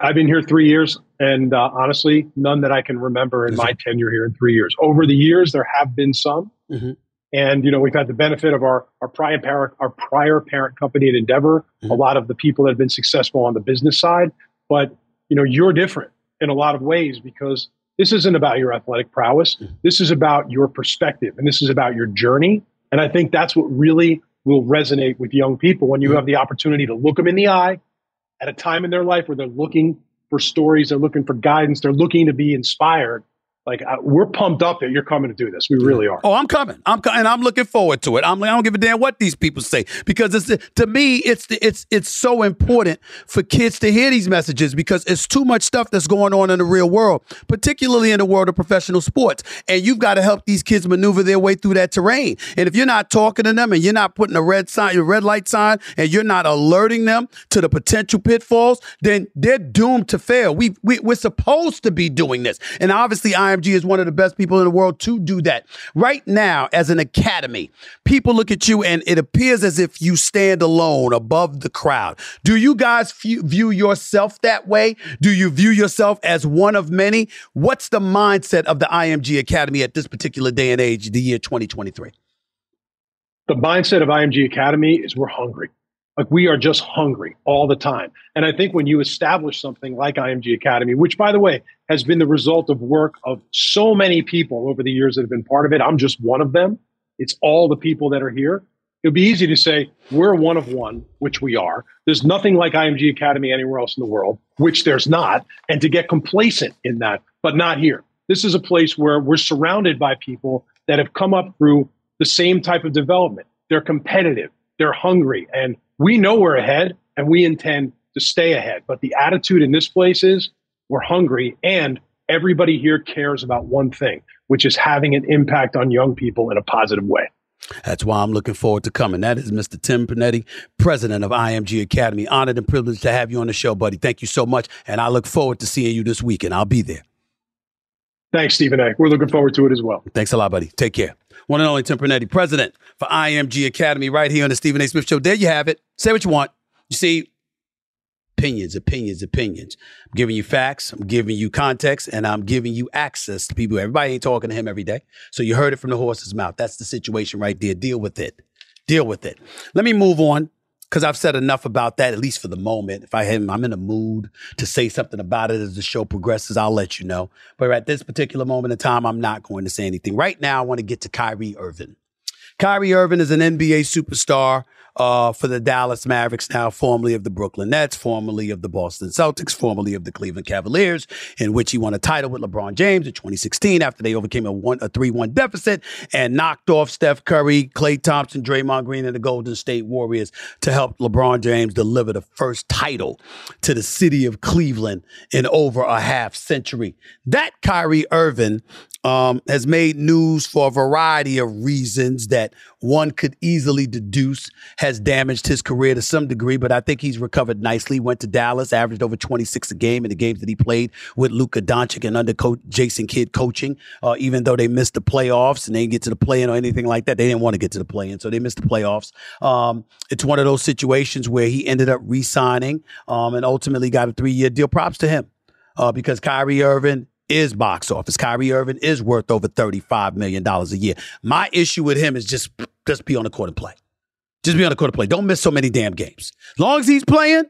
[SPEAKER 4] I've been here three years, and uh, honestly, none that I can remember in my tenure here in three years. Over the years, there have been some. Mm-hmm. And you know, we've had the benefit of our our prior parent our prior parent company at Endeavor, mm-hmm. a lot of the people that have been successful on the business side. But you know, you're different in a lot of ways because this isn't about your athletic prowess. Mm-hmm. This is about your perspective and this is about your journey. And I think that's what really will resonate with young people when you mm-hmm. have the opportunity to look them in the eye at a time in their life where they're looking for stories, they're looking for guidance, they're looking to be inspired like uh, we're pumped up that you're coming to do this. We really are.
[SPEAKER 3] Oh, I'm coming. I'm co- and I'm looking forward to it. I'm like, I don't give a damn what these people say because it's to me it's it's it's so important for kids to hear these messages because it's too much stuff that's going on in the real world, particularly in the world of professional sports. And you've got to help these kids maneuver their way through that terrain. And if you're not talking to them and you're not putting a red sign, your red light sign, and you're not alerting them to the potential pitfalls, then they're doomed to fail. We, we we're supposed to be doing this, and obviously I IMG is one of the best people in the world to do that. Right now, as an academy, people look at you and it appears as if you stand alone above the crowd. Do you guys view yourself that way? Do you view yourself as one of many? What's the mindset of the IMG Academy at this particular day and age, the year 2023?
[SPEAKER 4] The mindset of IMG Academy is we're hungry. Like we are just hungry all the time. And I think when you establish something like IMG Academy, which by the way has been the result of work of so many people over the years that have been part of it, I'm just one of them. It's all the people that are here. It would be easy to say we're one of one, which we are. There's nothing like IMG Academy anywhere else in the world, which there's not, and to get complacent in that, but not here. This is a place where we're surrounded by people that have come up through the same type of development. They're competitive, they're hungry, and we know we're ahead and we intend to stay ahead. But the attitude in this place is we're hungry and everybody here cares about one thing, which is having an impact on young people in a positive way.
[SPEAKER 3] That's why I'm looking forward to coming. That is Mr. Tim Pernetti, president of IMG Academy. Honored and privileged to have you on the show, buddy. Thank you so much. And I look forward to seeing you this weekend. I'll be there.
[SPEAKER 4] Thanks, Stephen A. We're looking forward to it as well.
[SPEAKER 3] Thanks a lot, buddy. Take care. One and only Tim Pernetti, president for IMG Academy, right here on the Stephen A. Smith Show. There you have it. Say what you want. You see, opinions, opinions, opinions. I'm giving you facts, I'm giving you context, and I'm giving you access to people. Everybody ain't talking to him every day. So you heard it from the horse's mouth. That's the situation right there. Deal with it. Deal with it. Let me move on because I've said enough about that, at least for the moment. If I am, I'm in a mood to say something about it as the show progresses, I'll let you know. But at this particular moment in time, I'm not going to say anything. Right now, I want to get to Kyrie Irving. Kyrie Irving is an NBA superstar uh, for the Dallas Mavericks, now formerly of the Brooklyn Nets, formerly of the Boston Celtics, formerly of the Cleveland Cavaliers, in which he won a title with LeBron James in 2016 after they overcame a one a 3-1 deficit and knocked off Steph Curry, Klay Thompson, Draymond Green, and the Golden State Warriors to help LeBron James deliver the first title to the city of Cleveland in over a half century. That Kyrie Irving um, has made news for a variety of reasons that one could easily deduce has damaged his career to some degree, but I think he's recovered nicely. Went to Dallas, averaged over 26 a game in the games that he played with Luka Doncic and under coach Jason Kidd coaching. Uh, even though they missed the playoffs and they didn't get to the play-in or anything like that, they didn't want to get to the play-in, so they missed the playoffs. Um, it's one of those situations where he ended up re-signing um, and ultimately got a three-year deal. Props to him. Uh, because Kyrie Irving is box office. Kyrie Irving is worth over $35 million a year. My issue with him is just, just be on the court and play. Just be on the court and play. Don't miss so many damn games. As long as he's playing,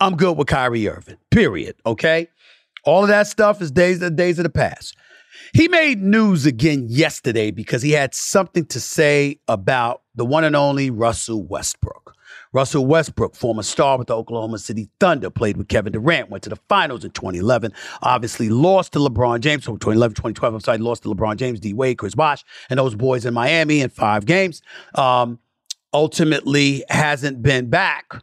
[SPEAKER 3] I'm good with Kyrie Irving. Period. Okay? All of that stuff is days of days of the past. He made news again yesterday because he had something to say about the one and only Russell Westbrook. Russell Westbrook, former star with the Oklahoma City Thunder, played with Kevin Durant, went to the finals in 2011, obviously lost to LeBron James. So 2011, 2012, I'm sorry, lost to LeBron James, D Wade, Chris Bosh, and those boys in Miami in five games. Um, ultimately hasn't been back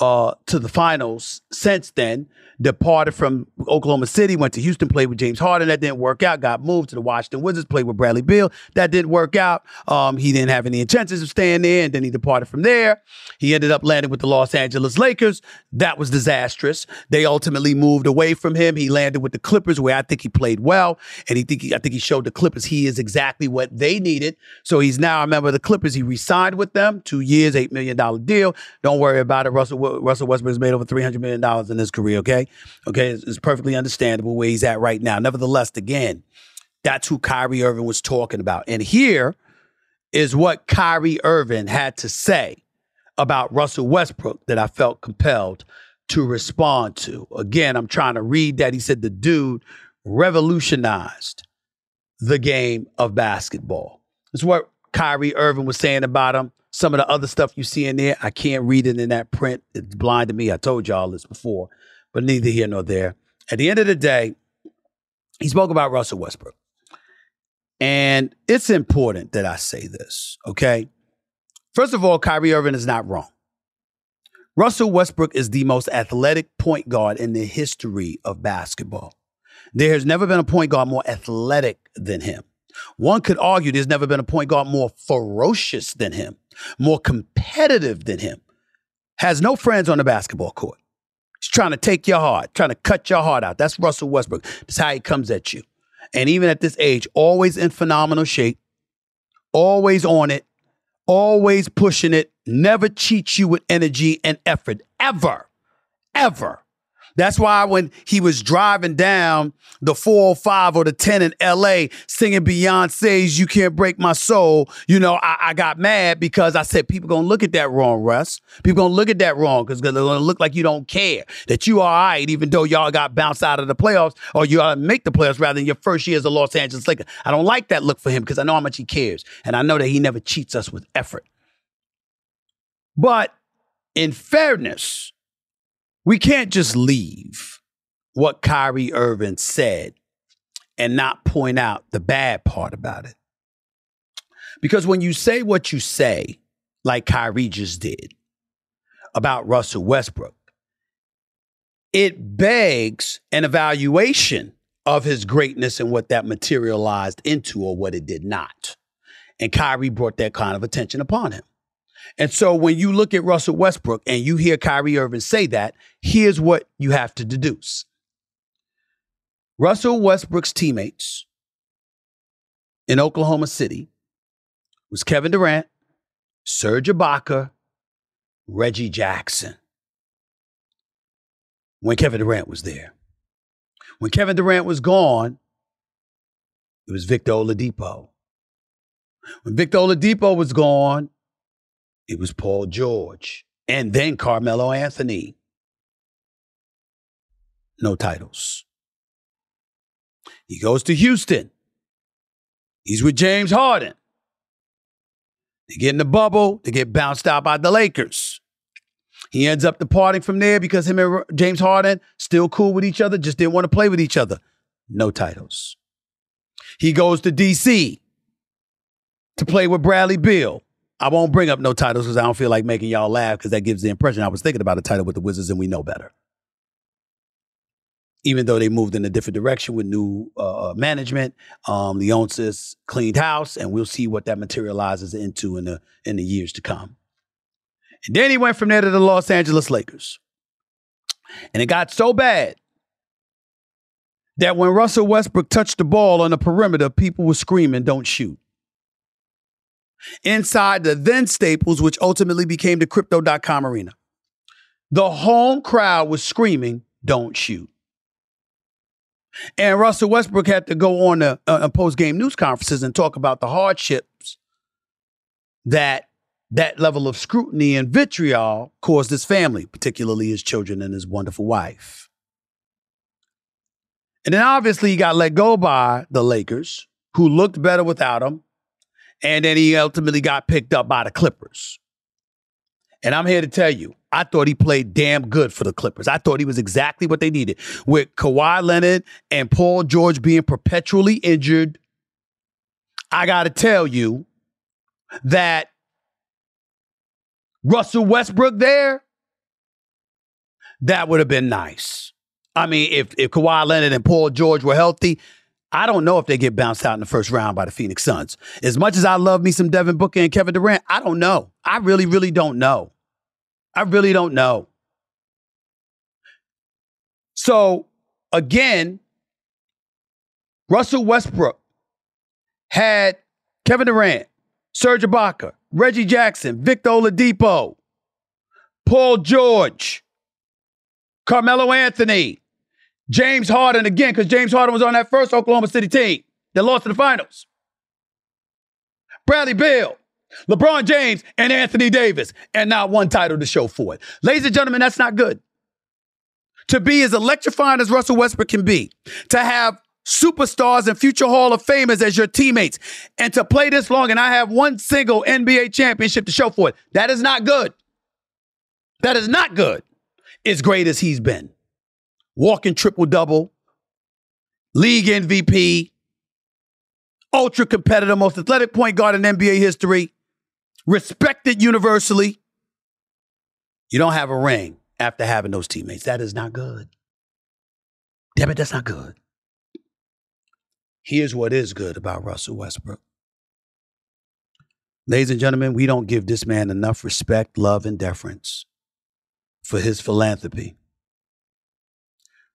[SPEAKER 3] uh, to the finals since then departed from Oklahoma City, went to Houston, played with James Harden. That didn't work out. Got moved to the Washington Wizards, played with Bradley Beal. That didn't work out. Um, he didn't have any intentions of staying there, and then he departed from there. He ended up landing with the Los Angeles Lakers. That was disastrous. They ultimately moved away from him. He landed with the Clippers, where I think he played well, and he think he, I think he showed the Clippers he is exactly what they needed. So he's now a member of the Clippers. He re-signed with them, two years, eight million dollar deal. Don't worry about it. Russell Russell Westbrook has made over three hundred million dollars in his career. Okay, okay, it's, it's perfectly understandable where he's at right now. Nevertheless, again, that's who Kyrie Irving was talking about. And here is what Kyrie Irving had to say about Russell Westbrook that I felt compelled to respond to. Again, I'm trying to read that. He said the dude revolutionized the game of basketball. That's what Kyrie Irving was saying about him. Some of the other stuff you see in there, I can't read it in that print. It's blind to me. I told y'all this before but neither here nor there. At the end of the day, he spoke about Russell Westbrook. And it's important that I say this, okay? First of all, Kyrie Irving is not wrong. Russell Westbrook is the most athletic point guard in the history of basketball. There has never been a point guard more athletic than him. One could argue there's never been a point guard more ferocious than him, more competitive than him. Has no friends on the basketball court. He's trying to take your heart, trying to cut your heart out. That's Russell Westbrook. That's how he comes at you. And even at this age, always in phenomenal shape, always on it, always pushing it, never cheats you with energy and effort, ever, ever. That's why when he was driving down the 405 or the 10 in LA singing Beyonce's You Can't Break My Soul, you know, I, I got mad because I said, people gonna look at that wrong, Russ. People gonna look at that wrong because they're gonna look like you don't care, that you are all right, even though y'all got bounced out of the playoffs or you to make the playoffs rather than your first year as a Los Angeles Laker. I don't like that look for him because I know how much he cares. And I know that he never cheats us with effort. But in fairness, we can't just leave what Kyrie Irving said and not point out the bad part about it. Because when you say what you say, like Kyrie just did about Russell Westbrook, it begs an evaluation of his greatness and what that materialized into or what it did not. And Kyrie brought that kind of attention upon him. And so when you look at Russell Westbrook and you hear Kyrie Irving say that, here's what you have to deduce. Russell Westbrook's teammates in Oklahoma City was Kevin Durant, Serge Ibaka, Reggie Jackson. When Kevin Durant was there. When Kevin Durant was gone, it was Victor Oladipo. When Victor Oladipo was gone, it was Paul George. And then Carmelo Anthony. No titles. He goes to Houston. He's with James Harden. They get in the bubble, they get bounced out by the Lakers. He ends up departing from there because him and James Harden still cool with each other, just didn't want to play with each other. No titles. He goes to DC to play with Bradley Beal. I won't bring up no titles because I don't feel like making y'all laugh because that gives the impression I was thinking about a title with the Wizards and we know better. Even though they moved in a different direction with new uh, management, um, Leonsis cleaned house, and we'll see what that materializes into in the in the years to come. And then he went from there to the Los Angeles Lakers, and it got so bad that when Russell Westbrook touched the ball on the perimeter, people were screaming, "Don't shoot." Inside the then Staples, which ultimately became the Crypto.com arena. The home crowd was screaming, Don't shoot. And Russell Westbrook had to go on the uh, post game news conferences and talk about the hardships that that level of scrutiny and vitriol caused his family, particularly his children and his wonderful wife. And then obviously he got let go by the Lakers, who looked better without him and then he ultimately got picked up by the Clippers. And I'm here to tell you, I thought he played damn good for the Clippers. I thought he was exactly what they needed. With Kawhi Leonard and Paul George being perpetually injured, I got to tell you that Russell Westbrook there, that would have been nice. I mean, if, if Kawhi Leonard and Paul George were healthy, I don't know if they get bounced out in the first round by the Phoenix Suns. As much as I love me some Devin Booker and Kevin Durant, I don't know. I really, really don't know. I really don't know. So again, Russell Westbrook had Kevin Durant, Serge Ibaka, Reggie Jackson, Victor Oladipo, Paul George, Carmelo Anthony, James Harden again, because James Harden was on that first Oklahoma City team that lost to the finals. Bradley Beal, LeBron James, and Anthony Davis, and not one title to show for it. Ladies and gentlemen, that's not good. To be as electrifying as Russell Westbrook can be, to have superstars and future Hall of Famers as your teammates, and to play this long and I have one single NBA championship to show for it, that is not good. That is not good. As great as he's been walking triple double, league MVP, ultra competitive, most athletic point guard in NBA history, respected universally. You don't have a ring after having those teammates. That is not good. Damn it, that's not good. Here's what is good about Russell Westbrook. Ladies and gentlemen, we don't give this man enough respect, love, and deference for his philanthropy.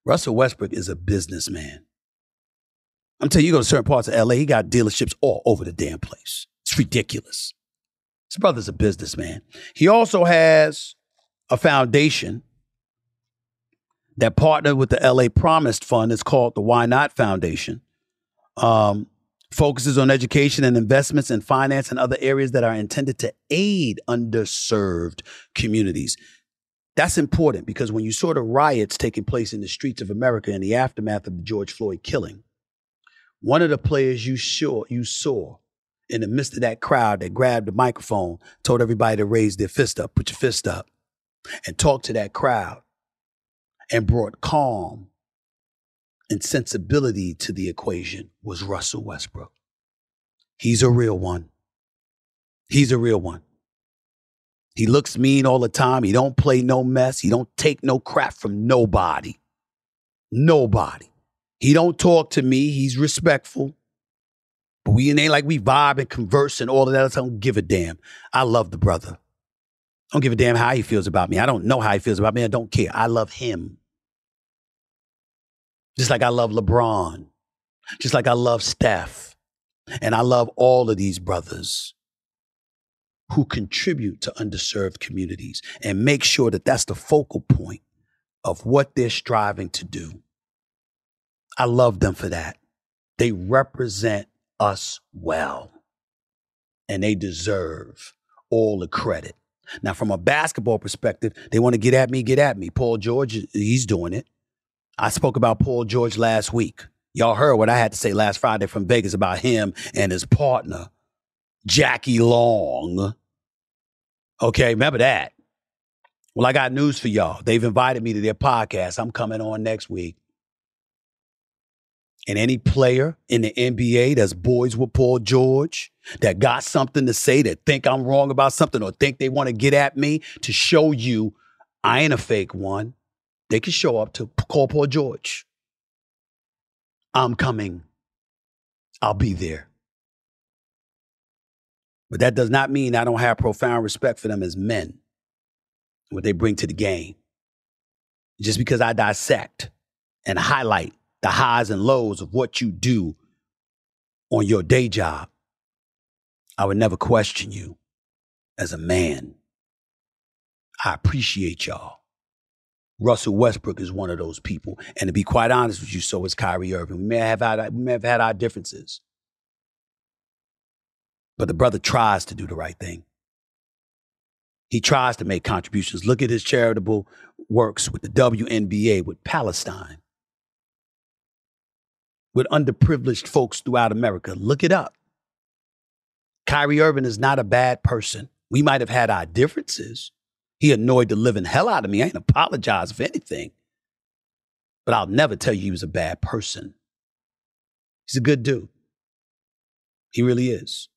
[SPEAKER 3] Russell Westbrook is a businessman. I'm telling you, you go to certain parts of LA, he got dealerships all over the damn place. It's ridiculous. His brother's a businessman. He also has a foundation that partnered with the LA Promised Fund. It's called the Why Not Foundation. Um, focuses on education and investments in finance and other areas that are intended to aid underserved communities. That's important because when you saw the riots taking place in the streets of America in the aftermath of the George Floyd killing, one of the players you saw, you saw in the midst of that crowd that grabbed the microphone, told everybody to raise their fist up, put your fist up, and talk to that crowd, and brought calm and sensibility to the equation was Russell Westbrook. He's a real one. He's a real one. He looks mean all the time. He don't play no mess. He don't take no crap from nobody. Nobody. He don't talk to me. He's respectful. But we ain't like we vibe and converse and all of that. I don't give a damn. I love the brother. I don't give a damn how he feels about me. I don't know how he feels about me. I don't care. I love him. Just like I love LeBron. Just like I love Steph. And I love all of these brothers who contribute to underserved communities and make sure that that's the focal point of what they're striving to do. I love them for that. They represent us well, and they deserve all the credit. Now, from a basketball perspective, they want to get at me, get at me. Paul George, he's doing it. I spoke about Paul George last week. Y'all heard what I had to say last Friday from Vegas about him and his partner Jackie Long. Okay, remember that. Well, I got news for y'all. They've invited me to their podcast. I'm coming on next week. And any player in the NBA that's boys with Paul George, that got something to say, that think I'm wrong about something or think they want to get at me to show you I ain't a fake one, they can show up to call Paul George. I'm coming. I'll be there. But that does not mean I don't have profound respect for them as men, what they bring to the game. Just because I dissect and highlight the highs and lows of what you do on your day job, I would never question you as a man. I appreciate y'all. Russell Westbrook is one of those people. And to be quite honest with you, so is Kyrie Irving. We may have had, we may have had our differences. But the brother tries to do the right thing. He tries to make contributions. Look at his charitable works with the WNBA, with Palestine, with underprivileged folks throughout America. Look it up. Kyrie Irving is not a bad person. We might have had our differences. He annoyed the living hell out of me. I ain't apologize for anything. But I'll never tell you he was a bad person. He's a good dude. He really is.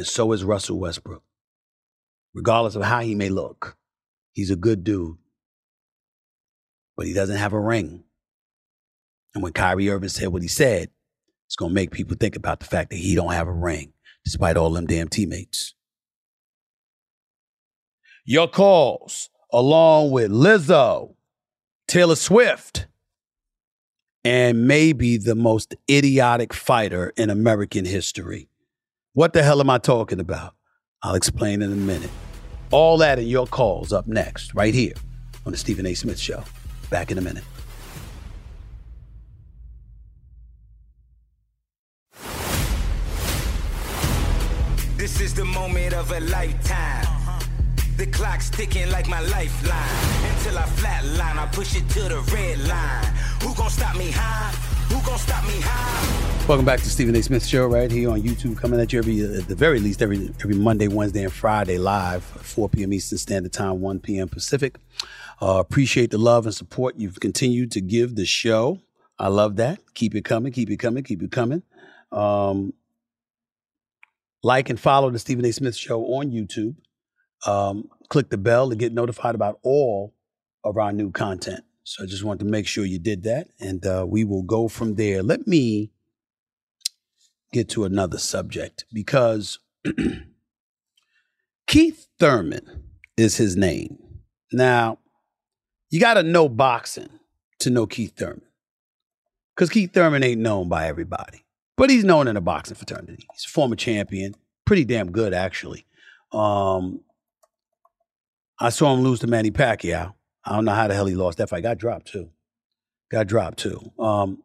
[SPEAKER 3] And so is Russell Westbrook. Regardless of how he may look, he's a good dude. But he doesn't have a ring. And when Kyrie Irving said what he said, it's going to make people think about the fact that he don't have a ring, despite all them damn teammates. Your calls, along with Lizzo, Taylor Swift, and maybe the most idiotic fighter in American history. What the hell am I talking about? I'll explain in a minute. All that and your calls up next, right here on the Stephen A. Smith Show. Back in a minute.
[SPEAKER 1] This is the moment of a lifetime. The clock's ticking like my lifeline. Until I flatline, I push it to the red line. Who gon' stop me high? Who gon' stop me high?
[SPEAKER 3] Welcome back to Stephen A. Smith Show right here on YouTube, coming at you every, at the very least, every every Monday, Wednesday, and Friday live, 4 p.m. Eastern Standard Time, 1 p.m. Pacific. Uh, appreciate the love and support you've continued to give the show. I love that. Keep it coming, keep it coming, keep it coming. Um, like and follow the Stephen A. Smith Show on YouTube. Um, click the bell to get notified about all of our new content. So I just want to make sure you did that, and uh, we will go from there. Let me get to another subject because Keith Thurman is his name. Now, you got to know boxing to know Keith Thurman because Keith Thurman ain't known by everybody, but he's known in the boxing fraternity. He's a former champion, pretty damn good, actually. Um, I saw him lose to Manny Pacquiao. I don't know how the hell he lost that fight. Got dropped too. Got dropped too. Um,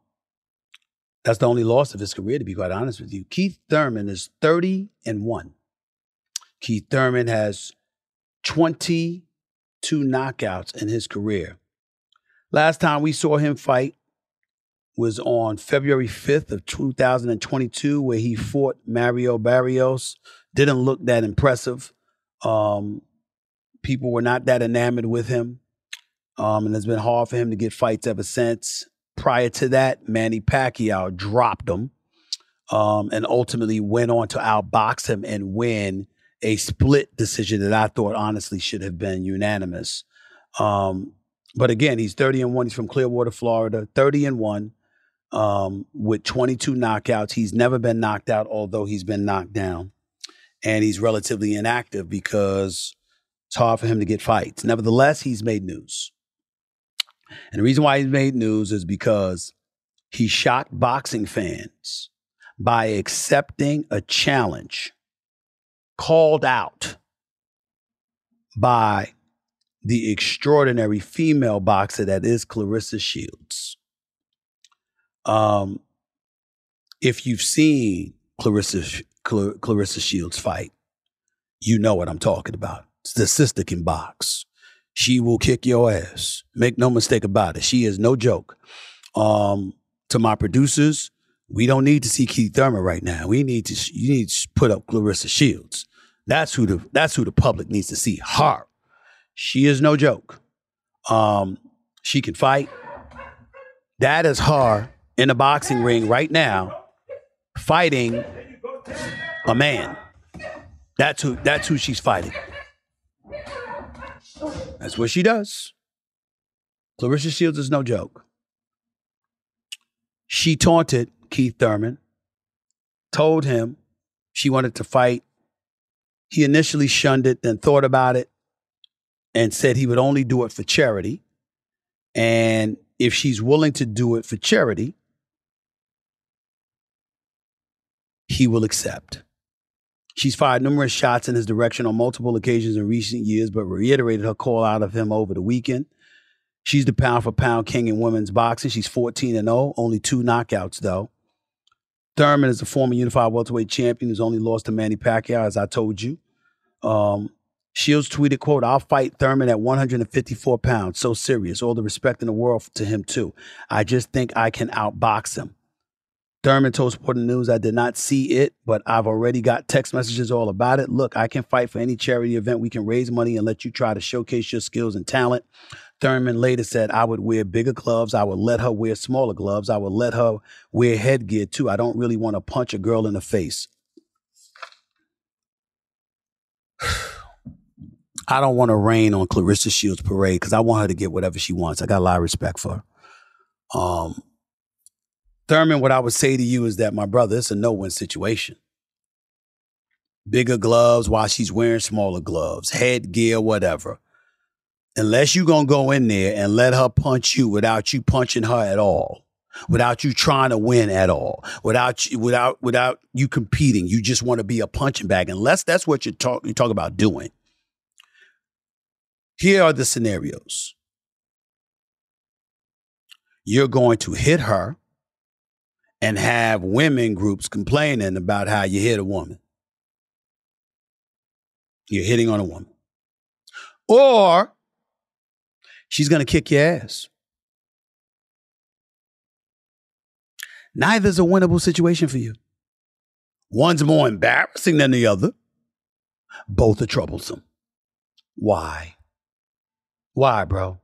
[SPEAKER 3] that's the only loss of his career, to be quite honest with you. Keith Thurman is 30 and 1. Keith Thurman has 22 knockouts in his career. Last time we saw him fight was on February 5th of 2022, where he fought Mario Barrios. Didn't look that impressive. Um, people were not that enamored with him. Um, and it's been hard for him to get fights ever since. Prior to that, Manny Pacquiao dropped him um, and ultimately went on to outbox him and win a split decision that I thought honestly should have been unanimous. Um, but again, he's 30 and 1. He's from Clearwater, Florida, 30 and 1 um, with 22 knockouts. He's never been knocked out, although he's been knocked down. And he's relatively inactive because it's hard for him to get fights. Nevertheless, he's made news. And the reason why he's made news is because he shocked boxing fans by accepting a challenge called out by the extraordinary female boxer that is Claressa Shields. Um, if you've seen Claressa Clar- Claressa Shields fight, you know what I'm talking about. The sister can box. She will kick your ass. Make no mistake about it. She is no joke. Um, to my producers, We don't need to see Keith Thurman right now. We need to you need to put up Claressa Shields. That's who the that's who the public needs to see. Her. She is no joke. Um, she can fight. That is her in the boxing ring right now, fighting a man. That's who that's who she's fighting. That's what she does. Claressa Shields is no joke. She taunted Keith Thurman, told him she wanted to fight. He initially shunned it, then thought about it, and said he would only do it for charity. And if she's willing to do it for charity, he will accept. She's fired numerous shots in his direction on multiple occasions in recent years, but reiterated her call out of him over the weekend. She's the pound for pound king in women's boxing. She's 14 and 0, only two knockouts though. Thurman is a former unified welterweight champion who's only lost to Manny Pacquiao, as I told you. Um, Shields tweeted, quote, I'll fight Thurman at 154 pounds. So serious. All the respect in the world to him, too. I just think I can outbox him. Thurman told Sporting News, I did not see it, but I've already got text messages all about it. Look, I can fight for any charity event. We can raise money and let you try to showcase your skills and talent. Thurman later said, I would wear bigger gloves. I would let her wear smaller gloves. I would let her wear headgear too. I don't really want to punch a girl in the face. I don't want to rain on Claressa Shields' parade because I want her to get whatever she wants. I got a lot of respect for her. Um, Thurman, what I would say to you is that, my brother, it's a no win situation. Bigger gloves while she's wearing smaller gloves, headgear, whatever. Unless you're going to go in there and let her punch you without you punching her at all, without you trying to win at all, without you, without, without you competing. You just want to be a punching bag. Unless that's what you talk, you talk about doing. Here are the scenarios. You're going to hit her and have women groups complaining about how you hit a woman. You're hitting on a woman. Or she's going to kick your ass. Neither's a winnable situation for you. One's more embarrassing than the other. Both are troublesome. Why? Why, bro?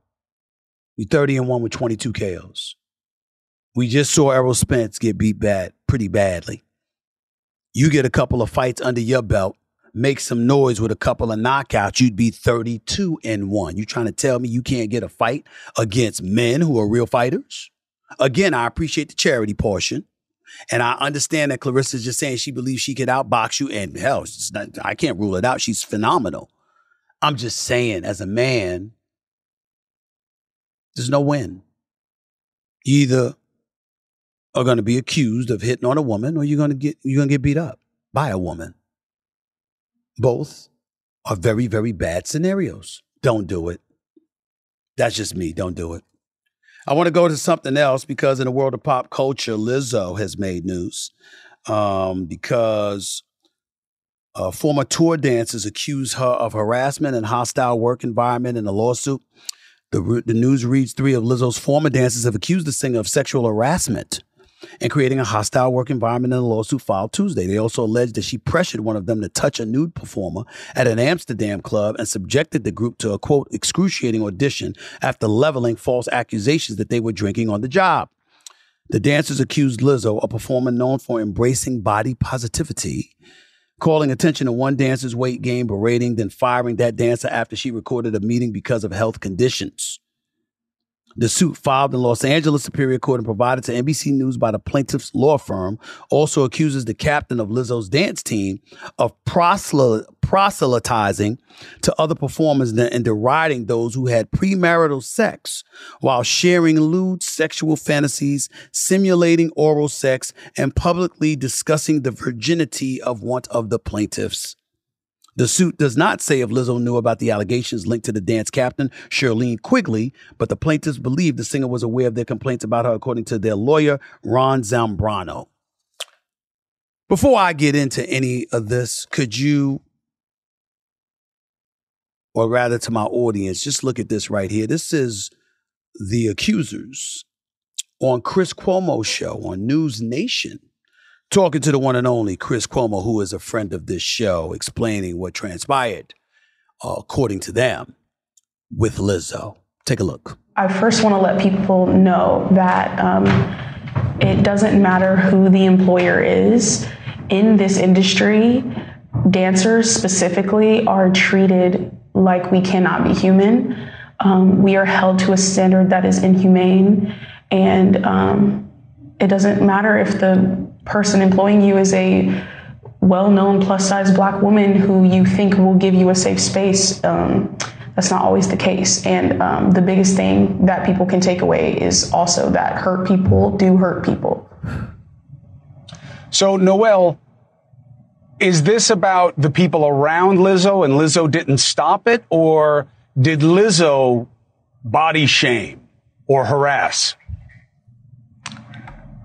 [SPEAKER 3] You 30 and 1 with 22 KOs. We just saw Errol Spence get beat bad, pretty badly. You get a couple of fights under your belt, make some noise with a couple of knockouts, you'd be 32 and 1. You trying to tell me you can't get a fight against men who are real fighters? Again, I appreciate the charity portion. And I understand that Claressa's just saying she believes she could outbox you. And hell, not, I can't rule it out. She's phenomenal. I'm just saying, as a man, there's no win. Either are going to be accused of hitting on a woman or you're going to get you're going to get beat up by a woman. Both are very very bad scenarios. Don't do it. That's just me. Don't do it. I want to go to something else because in the world of pop culture, Lizzo has made news um, because former tour dancers accuse her of harassment and hostile work environment in a lawsuit. The, the news reads three of Lizzo's former dancers have accused the singer of sexual harassment and creating a hostile work environment in a lawsuit filed Tuesday. They also alleged that she pressured one of them to touch a nude performer at an Amsterdam club and subjected the group to a quote excruciating audition after leveling false accusations that they were drinking on the job. The dancers accused Lizzo, a performer known for embracing body positivity, calling attention to one dancer's weight gain, berating, then firing that dancer after she recorded a meeting because of health conditions. The suit filed in Los Angeles Superior Court and provided to NBC News by the plaintiff's law firm also accuses the captain of Lizzo's dance team of proselytizing to other performers and deriding those who had premarital sex while sharing lewd sexual fantasies, simulating oral sex, and publicly discussing the virginity of one of the plaintiffs. The suit does not say if Lizzo knew about the allegations linked to the dance captain, Shirlene Quigley, but the plaintiffs believe the singer was aware of their complaints about her, according to their lawyer, Ron Zambrano. Before I get into any of this, could you, or rather to my audience, just look at this right here? This is the accusers on Chris Cuomo's show on News Nation, talking to the one and only Chris Cuomo, who is a friend of this show, explaining what transpired, uh, according to them, with Lizzo. Take a look.
[SPEAKER 5] I first want to let people know that um, it doesn't matter who the employer is in this industry. Dancers specifically are treated like we cannot be human. Um, we are held to a standard that is inhumane, and um, it doesn't matter if the person employing you is a well-known plus-size black woman who you think will give you a safe space. Um, that's not always the case. And um, the biggest thing that people can take away is also that hurt people do hurt people.
[SPEAKER 6] So, Noel, is this about the people around Lizzo and Lizzo didn't stop it? Or did Lizzo body shame or harass?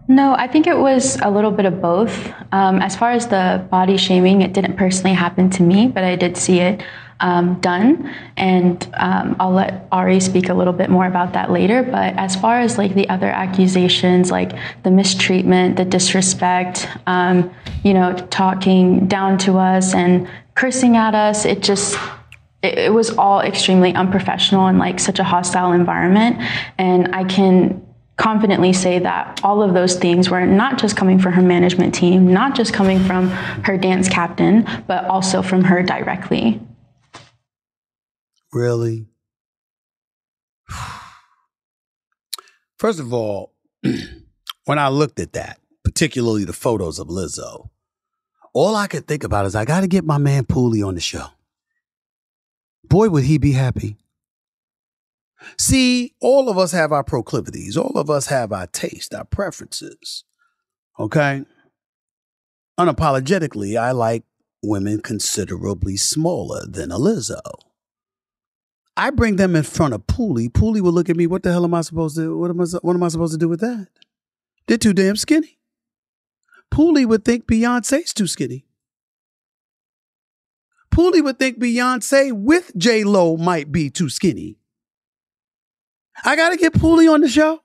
[SPEAKER 7] No, I think it was a little bit of both. Um, as far as the body shaming, it didn't personally happen to me, but I did see it um, done. And um, I'll let Ari speak a little bit more about that later. But as far as like the other accusations, like the mistreatment, the disrespect, um, you know, talking down to us and cursing at us, it just it, it was all extremely unprofessional and like such a hostile environment. And I can confidently say that all of those things were not just coming from her management team, not just coming from her dance captain, but also from her directly.
[SPEAKER 3] Really? First of all, when I looked at that, particularly the photos of Lizzo, all I could think about is I got to get my man Pooley on the show. Boy, would he be happy. See, all of us have our proclivities. All of us have our taste, our preferences. Okay? Unapologetically, I like women considerably smaller than a. I bring them in front of Pooley. Pooley will look at me. What the hell am I supposed to? What am I? What am I supposed to do with that? They're too damn skinny. Pooley would think Beyonce's too skinny. Pooley would think Beyonce with J Lo might be too skinny. I got to get Pooley on the show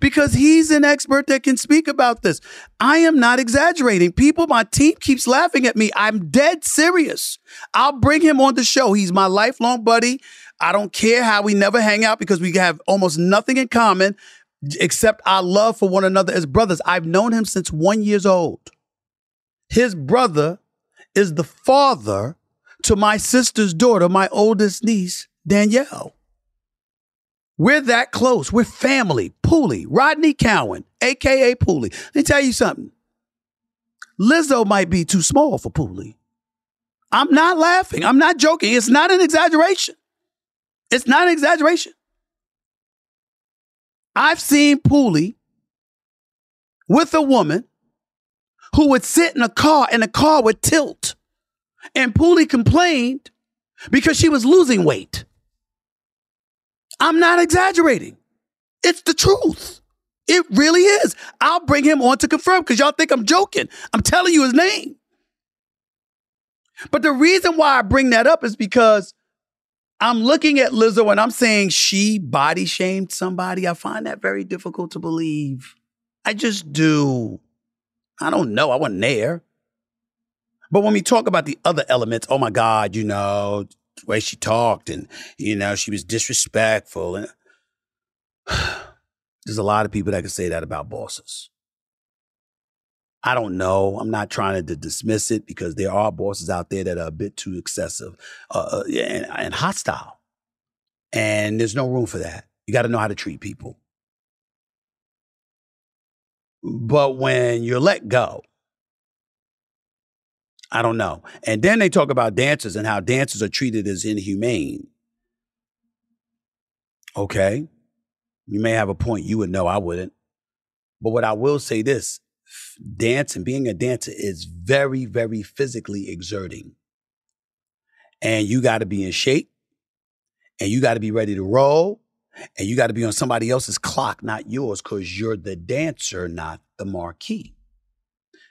[SPEAKER 3] because he's an expert that can speak about this. I am not exaggerating. People, my team keeps laughing at me. I'm dead serious. I'll bring him on the show. He's my lifelong buddy. I don't care how we never hang out because we have almost nothing in common except our love for one another as brothers. I've known him since one years old. His brother is the father to my sister's daughter, my oldest niece, Danielle. We're that close. We're family. Pooley, Rodney Cowan, aka Pooley. Let me tell you something. Lizzo might be too small for Pooley. I'm not laughing. I'm not joking. It's not an exaggeration. It's not an exaggeration. I've seen Pooley with a woman who would sit in a car and the car would tilt. And Pooley complained because she was losing weight. I'm not exaggerating. It's the truth. It really is. I'll bring him on to confirm because y'all think I'm joking. I'm telling you his name. But the reason why I bring that up is because I'm looking at Lizzo and I'm saying she body shamed somebody. I find that very difficult to believe. I just do. I don't know. I wasn't there. But when we talk about the other elements, oh my God, you know, way she talked and, you know, she was disrespectful. And there's a lot of people that can say that about bosses. I don't know. I'm not trying to dismiss it because there are bosses out there that are a bit too excessive uh, uh and, and hostile. And there's no room for that. You got to know how to treat people. But when you're let go, I don't know. And then they talk about dancers and how dancers are treated as inhumane. Okay. You may have a point. You would know. I wouldn't. But what I will say this dancing, being a dancer is very, very physically exerting. And you got to be in shape and you got to be ready to roll and you got to be on somebody else's clock, not yours, because you're the dancer, not the marquee.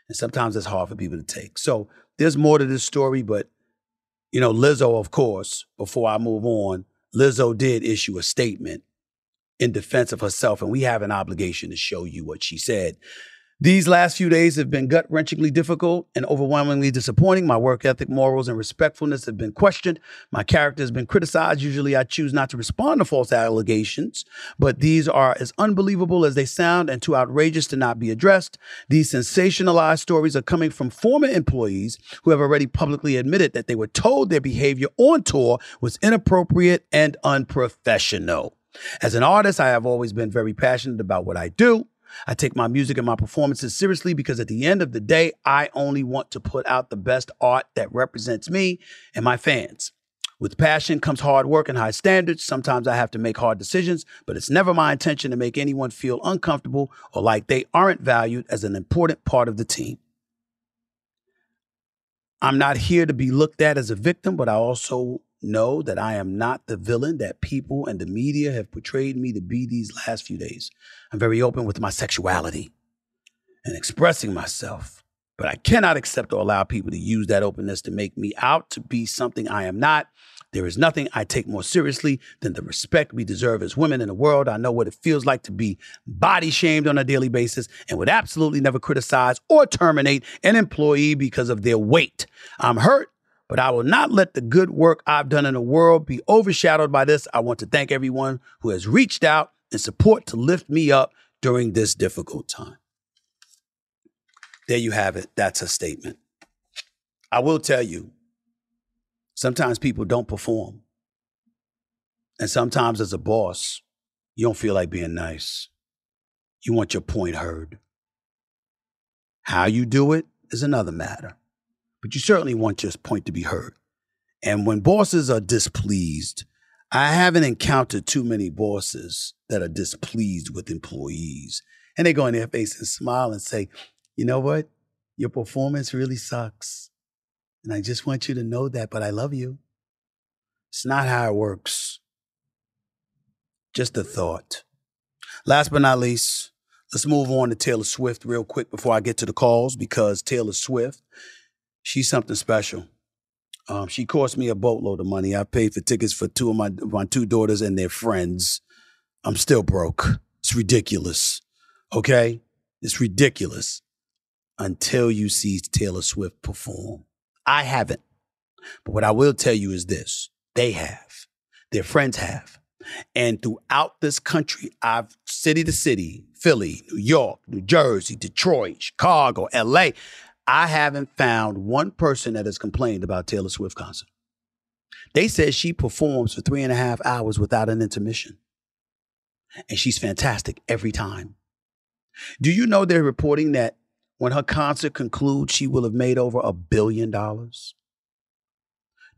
[SPEAKER 3] And sometimes it's hard for people to take. So there's more to this story, but you know, Lizzo, of course, before I move on, Lizzo did issue a statement in defense of herself, and we have an obligation to show you what she said. These last few days have been gut wrenchingly difficult and overwhelmingly disappointing. My work ethic, morals, and respectfulness have been questioned. My character has been criticized. Usually, I choose not to respond to false allegations, but these are as unbelievable as they sound and too outrageous to not be addressed. These sensationalized stories are coming from former employees who have already publicly admitted that they were told their behavior on tour was inappropriate and unprofessional. As an artist, I have always been very passionate about what I do. I take my music and my performances seriously because at the end of the day, I only want to put out the best art that represents me and my fans. With passion comes hard work and high standards. Sometimes I have to make hard decisions, but it's never my intention to make anyone feel uncomfortable or like they aren't valued as an important part of the team. I'm not here to be looked at as a victim, but I also know that I am not the villain that people and the media have portrayed me to be these last few days. I'm very open with my sexuality and expressing myself, but I cannot accept or allow people to use that openness to make me out to be something I am not. There is nothing I take more seriously than the respect we deserve as women in the world. I know what it feels like to be body shamed on a daily basis and would absolutely never criticize or terminate an employee because of their weight. I'm hurt but I will not let the good work I've done in the world be overshadowed by this. I want to thank everyone who has reached out and support to lift me up during this difficult time. There you have it. That's a statement. I will tell you, sometimes people don't perform. And sometimes as a boss, you don't feel like being nice. You want your point heard. How you do it is another matter but you certainly want your point to be heard. And when bosses are displeased, I haven't encountered too many bosses that are displeased with employees. And they go in their face and smile and say, you know what? Your performance really sucks. And I just want you to know that, but I love you. It's not how it works. Just a thought. Last but not least, let's move on to Taylor Swift real quick before I get to the calls because Taylor Swift she's something special. Um, she cost me a boatload of money. I paid for tickets for two of my my two daughters and their friends. I'm still broke. It's ridiculous. Okay? It's ridiculous until you see Taylor Swift perform. I haven't. But what I will tell you is this they have, their friends have. And throughout this country, I've city to city, Philly, New York, New Jersey, Detroit, Chicago, LA, I haven't found one person that has complained about Taylor Swift concert. They said she performs for three and a half hours without an intermission. And she's fantastic every time. Do you know they're reporting that when her concert concludes, she will have made over a billion dollars?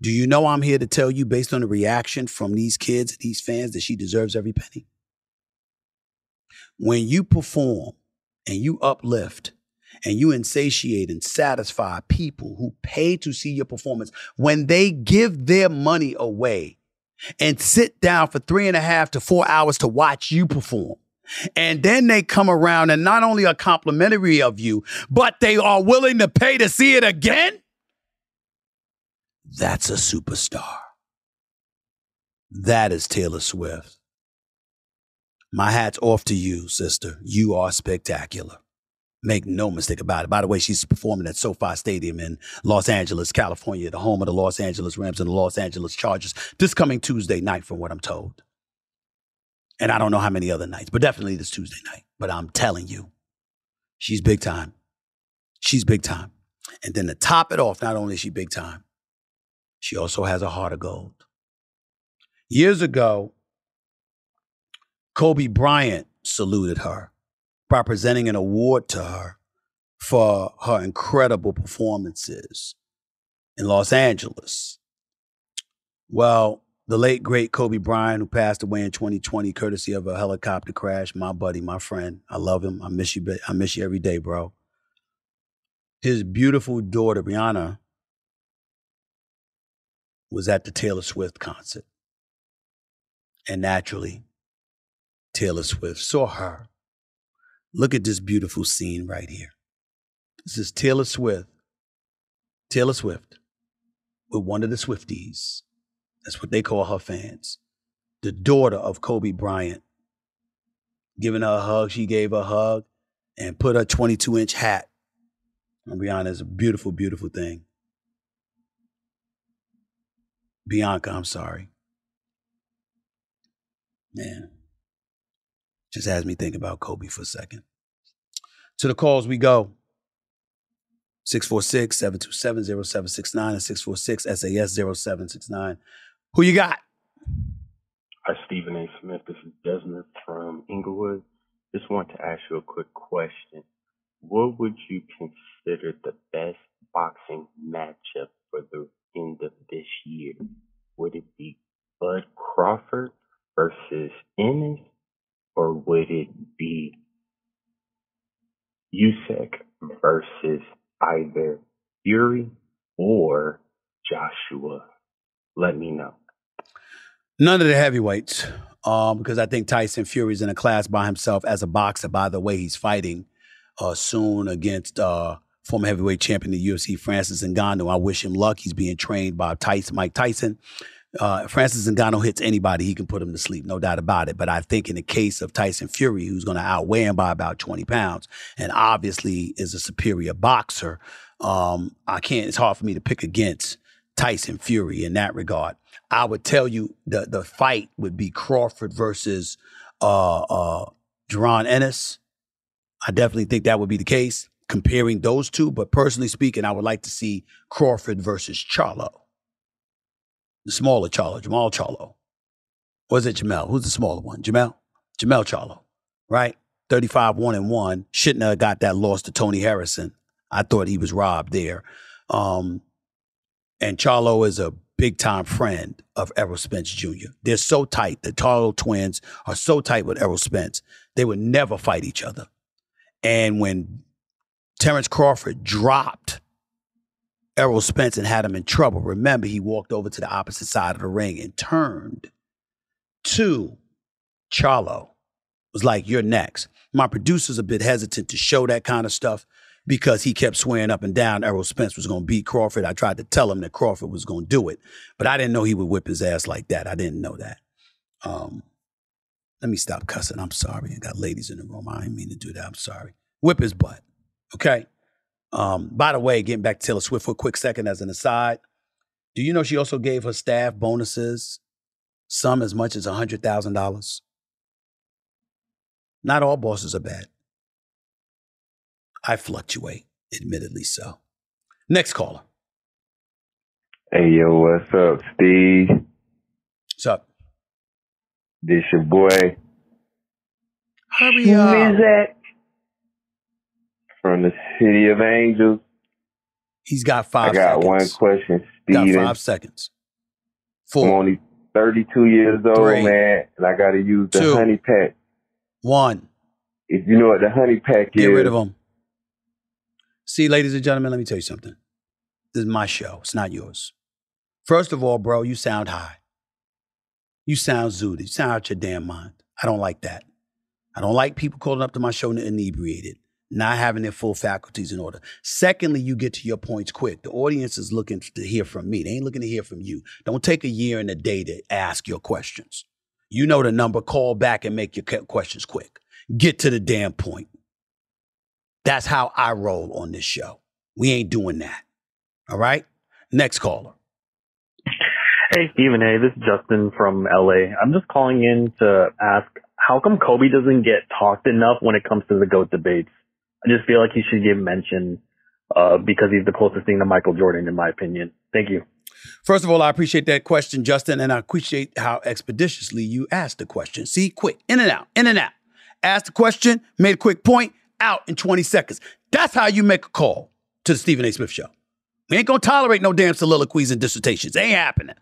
[SPEAKER 3] Do you know I'm here to tell you, based on the reaction from these kids, these fans, that she deserves every penny? When you perform and you uplift, and you insatiate and satisfy people who pay to see your performance when they give their money away and sit down for three and a half to four hours to watch you perform. And then they come around and not only are complimentary of you, but they are willing to pay to see it again. That's a superstar. That is Taylor Swift. My hat's off to you, sister. You are spectacular. Make no mistake about it. By the way, she's performing at SoFi Stadium in Los Angeles, California, the home of the Los Angeles Rams and the Los Angeles Chargers, this coming Tuesday night, from what I'm told. And I don't know how many other nights, but definitely this Tuesday night. But I'm telling you, she's big time. She's big time. And then to top it off, not only is she big time, she also has a heart of gold. Years ago, Kobe Bryant saluted her by presenting an award to her for her incredible performances in Los Angeles. Well, the late great Kobe Bryant, who passed away in 2020, courtesy of a helicopter crash, my buddy, my friend, I love him. I miss you. I miss you every day, bro. His beautiful daughter Rihanna was at the Taylor Swift concert, and naturally, Taylor Swift saw her Look at this beautiful scene right here. This is Taylor Swift. Taylor Swift with one of the Swifties. That's what they call her fans. The daughter of Kobe Bryant giving her a hug. She gave a hug and put her 22 inch hat. I'll be honest, a beautiful, beautiful thing. Bianka, I'm sorry. Man, just has me think about Kobe for a second. To the calls we go. 646 727 0769 and 646 SAS 0769. Who you got?
[SPEAKER 8] Hi, Stephen A. Smith. This is Desmond from Inglewood. Just want to ask you a quick question. What would you consider the best boxing matchup for the end of this year? Would it be Bud Crawford versus Ennis, or would it be Usyk versus either Fury or Joshua? Let me know.
[SPEAKER 3] None of the heavyweights, um, because I think Tyson Fury's in a class by himself as a boxer. By the way, he's fighting uh, soon against uh, former heavyweight champion of the UFC, Francis Ngannou. I wish him luck. He's being trained by Tyson, Mike Tyson. Uh, Francis Ngannou hits anybody, he can put him to sleep, no doubt about it. But I think in the case of Tyson Fury, who's going to outweigh him by about 20 pounds, and obviously is a superior boxer, um, I can't. It's hard for me to pick against Tyson Fury in that regard. I would tell you the the fight would be Crawford versus uh, uh, Jaron Ennis. I definitely think that would be the case comparing those two. But personally speaking, I would like to see Crawford versus Charlo the smaller Charlo, Jamal Charlo. Or is it Jamel? Who's the smaller one? Jamel? Jamel Charlo, right? 35 1 and 1. Shouldn't have got that loss to Tony Harrison. I thought he was robbed there. Um, and Charlo is a big time friend of Errol Spence Jr. They're so tight. The Charlo twins are so tight with Errol Spence. They would never fight each other. And when Terrence Crawford dropped Errol Spence and had him in trouble. Remember, he walked over to the opposite side of the ring and turned to Charlo. Was like, you're next. My producer's a bit hesitant to show that kind of stuff because he kept swearing up and down Errol Spence was going to beat Crawford. I tried to tell him that Crawford was going to do it, but I didn't know he would whip his ass like that. I didn't know that. Um, let me stop cussing. I'm sorry. I got ladies in the room. I didn't mean to do that. I'm sorry. Whip his butt. Okay. Um, by the way, getting back to Taylor Swift for a quick second as an aside, do you know she also gave her staff bonuses, some as much as $100,000? Not all bosses are bad. I fluctuate, admittedly so. Next caller.
[SPEAKER 9] Hey, yo, what's up, Steve?
[SPEAKER 3] What's up?
[SPEAKER 9] This your boy.
[SPEAKER 3] Hurry
[SPEAKER 9] Who
[SPEAKER 3] up.
[SPEAKER 9] is that? From the City of Angels.
[SPEAKER 3] He's got five
[SPEAKER 9] I got
[SPEAKER 3] seconds.
[SPEAKER 9] one question,
[SPEAKER 3] Got five seconds.
[SPEAKER 9] I'm only 32 years old,
[SPEAKER 3] Three.
[SPEAKER 9] man, and I got to use the
[SPEAKER 3] Two.
[SPEAKER 9] honey pack.
[SPEAKER 3] One.
[SPEAKER 9] If you know what the honey pack is.
[SPEAKER 3] Get
[SPEAKER 9] is,
[SPEAKER 3] rid of them. See, ladies and gentlemen, let me tell you something. This is my show. It's not yours. First of all, bro, you sound high. You sound zooted. You sound out your damn mind. I don't like that. I don't like people calling up to my show and inebriated, not having their full faculties in order. Secondly, you get to your points quick. The audience is looking to hear from me. They ain't looking to hear from you. Don't take a year and a day to ask your questions. You know the number. Call back and make your questions quick. Get to the damn point. That's how I roll on this show. We ain't doing that. All right? Next caller.
[SPEAKER 10] Hey, Stephen. Hey, this is Justin from LA. I'm just calling in to ask how come Kobe doesn't get talked enough when it comes to the GOAT debates? I just feel like he should get mentioned uh, because he's the closest thing to Michael Jordan, in my opinion. Thank you.
[SPEAKER 3] First of all, I appreciate that question, Justin, and I appreciate how expeditiously you asked the question. See, quick, in and out, in and out. Asked the question, made a quick point, out in 20 seconds. That's how you make a call to the Stephen A. Smith Show. We ain't gonna tolerate no damn soliloquies and dissertations. Ain't happening.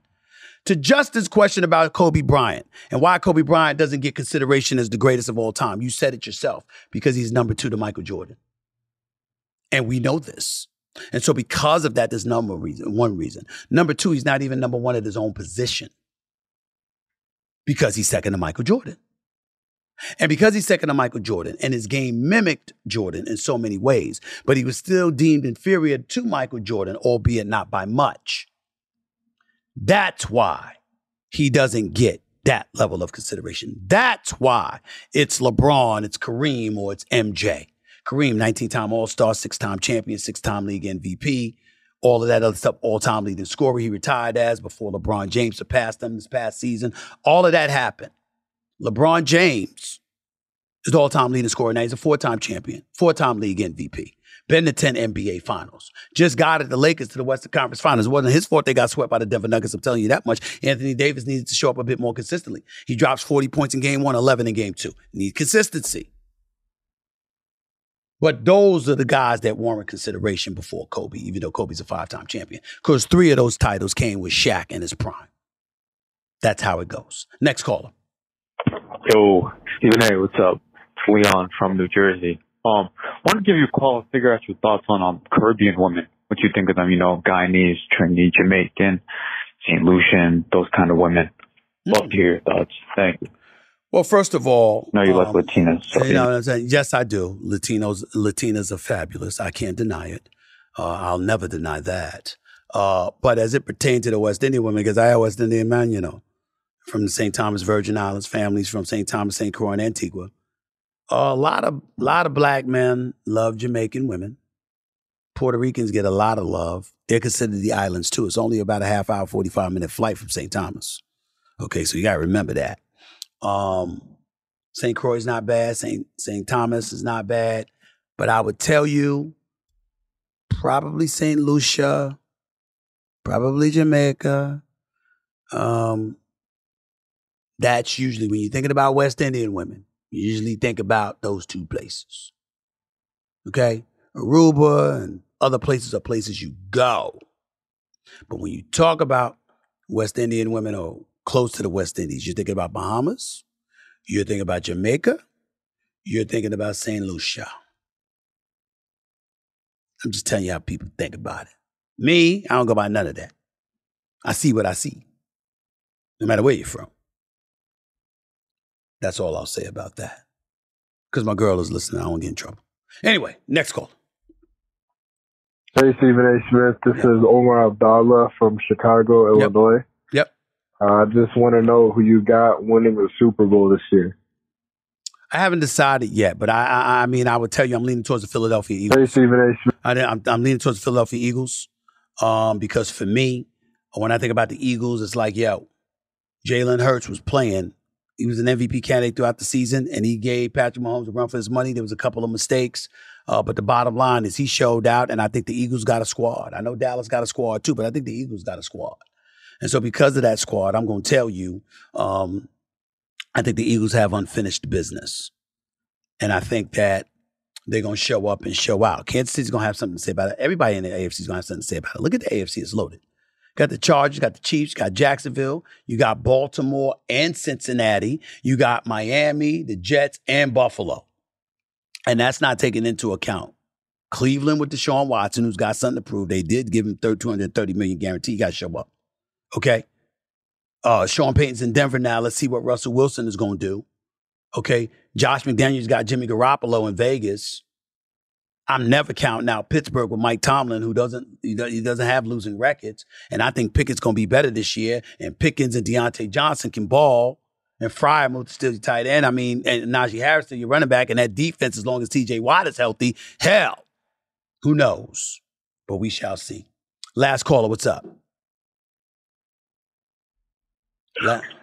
[SPEAKER 3] To Justin's question about Kobe Bryant and why Kobe Bryant doesn't get consideration as the greatest of all time, you said it yourself because he's number two to Michael Jordan. And we know this. And so, because of that, there's number reason, one reason. Number two, he's not even number one at his own position because he's second to Michael Jordan. And because he's second to Michael Jordan and his game mimicked Jordan in so many ways, but he was still deemed inferior to Michael Jordan, albeit not by much. That's why he doesn't get that level of consideration. That's why it's LeBron, it's Kareem, or it's MJ. Kareem, 19 time All Star, six time champion, six time league MVP, all of that other stuff, all time leading scorer he retired as before LeBron James surpassed him this past season. All of that happened. LeBron James is the all time leading scorer. Now he's a four time champion, four time league MVP. Been to 10 NBA finals. Just got at the Lakers to the Western Conference Finals. It wasn't his fault they got swept by the Denver Nuggets. I'm telling you that much. Anthony Davis needed to show up a bit more consistently. He drops 40 points in game one, 11 in game two. Need consistency. But those are the guys that warrant consideration before Kobe, even though Kobe's a five time champion. Because three of those titles came with Shaq in his prime. That's how it goes. Next caller.
[SPEAKER 11] Yo, Stephen A, what's up? It's Leon from New Jersey. Um, I want to give you a call and figure out your thoughts on um Caribbean women. What you think of them? You know, Guyanese, Trinity, Jamaican, St. Lucian, those kind of women. Love to hear your thoughts. Thank you.
[SPEAKER 3] Well, first of all,
[SPEAKER 11] No, you like
[SPEAKER 3] um,
[SPEAKER 11] Latinas. So
[SPEAKER 3] You know what I'm saying? Yes, I do. Latinos, Latinas are fabulous. I can't deny it. Uh, I'll never deny that. Uh, but as it pertains to the West Indian women, because I am West Indian man, you know, from the St. Thomas Virgin Islands, families from St. Thomas, St. Croix, and Antigua. A lot of lot of black men love Jamaican women. Puerto Ricans get a lot of love. They're considered the islands too. It's only about a half hour, 45 minute flight from St. Thomas. Okay, so you gotta remember that. Um, St. Croix is not bad. St. St. Thomas is not bad. But I would tell you, probably St. Lucia, probably Jamaica. Um, that's usually when you're thinking about West Indian women, you usually think about those two places. Okay? Aruba and other places are places you go. But when you talk about West Indian women or close to the West Indies, you're thinking about Bahamas, you're thinking about Jamaica, you're thinking about St. Lucia. I'm just telling you how people think about it. Me, I don't go by none of that. I see what I see, no matter where you're from. That's all I'll say about that. Because my girl is listening, I won't get in trouble. Anyway, next call.
[SPEAKER 12] Hey, Stephen A. Smith. This is Omar Abdallah from Chicago, Illinois.
[SPEAKER 3] Yep.
[SPEAKER 12] Uh, I just want to know who you got winning the Super Bowl this year.
[SPEAKER 3] I haven't decided yet, but I, I, I mean, I would tell you, I'm leaning towards the Philadelphia Eagles.
[SPEAKER 12] Hey, Stephen A. Smith.
[SPEAKER 3] I, I'm, I'm leaning towards the Philadelphia Eagles, um, because for me, when I think about the Eagles, it's like, yo, Jalen Hurts was playing. He was an MVP candidate throughout the season, and he gave Patrick Mahomes a run for his money. There was a couple of mistakes, uh, but the bottom line is he showed out, and I think the Eagles got a squad. I know Dallas got a squad too, but I think the Eagles got a squad. And so, because of that squad, I'm going to tell you, um, I think the Eagles have unfinished business. And I think that they're going to show up and show out. Kansas City's going to have something to say about it. Everybody in the AFC is going to have something to say about it. Look at the AFC, it's loaded. Got the Chargers, got the Chiefs, got Jacksonville, you got Baltimore and Cincinnati, you got Miami, the Jets, and Buffalo. And that's not taking into account Cleveland with Deshaun Watson, who's got something to prove. They did give him 230 million guarantee. You got to show up. Okay. Uh, Sean Payton's in Denver now. Let's see what Russell Wilson is going to do. Okay. Josh McDaniels got Jimmy Garoppolo in Vegas. I'm never counting out Pittsburgh with Mike Tomlin, who doesn't he doesn't have losing records. And I think Pickett's going to be better this year. And Pickens and Diontae Johnson can ball. And Freiermuth still your tight end. I mean, and Najee Harris still your running back. And that defense, as long as TJ Watt is healthy, hell, who knows? But we shall see. Last caller, what's up?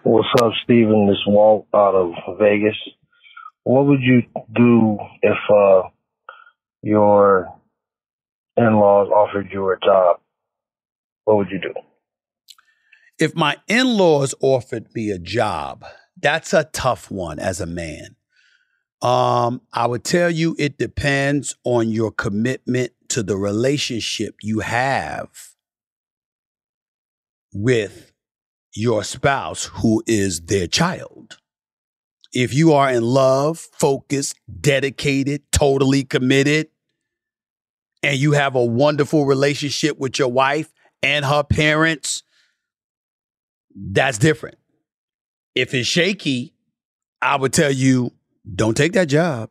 [SPEAKER 13] What's up, Steven? This Walt out of Vegas. What would you do if uh, your in-laws offered you a job? What would you do?
[SPEAKER 3] if my in-laws offered me a job, that's a tough one as a man. Um, I would tell you it depends on your commitment to the relationship you have with your spouse who is their child. If you are in love, focused, dedicated, totally committed, and you have a wonderful relationship with your wife and her parents, that's different. If it's shaky, I would tell you don't take that job.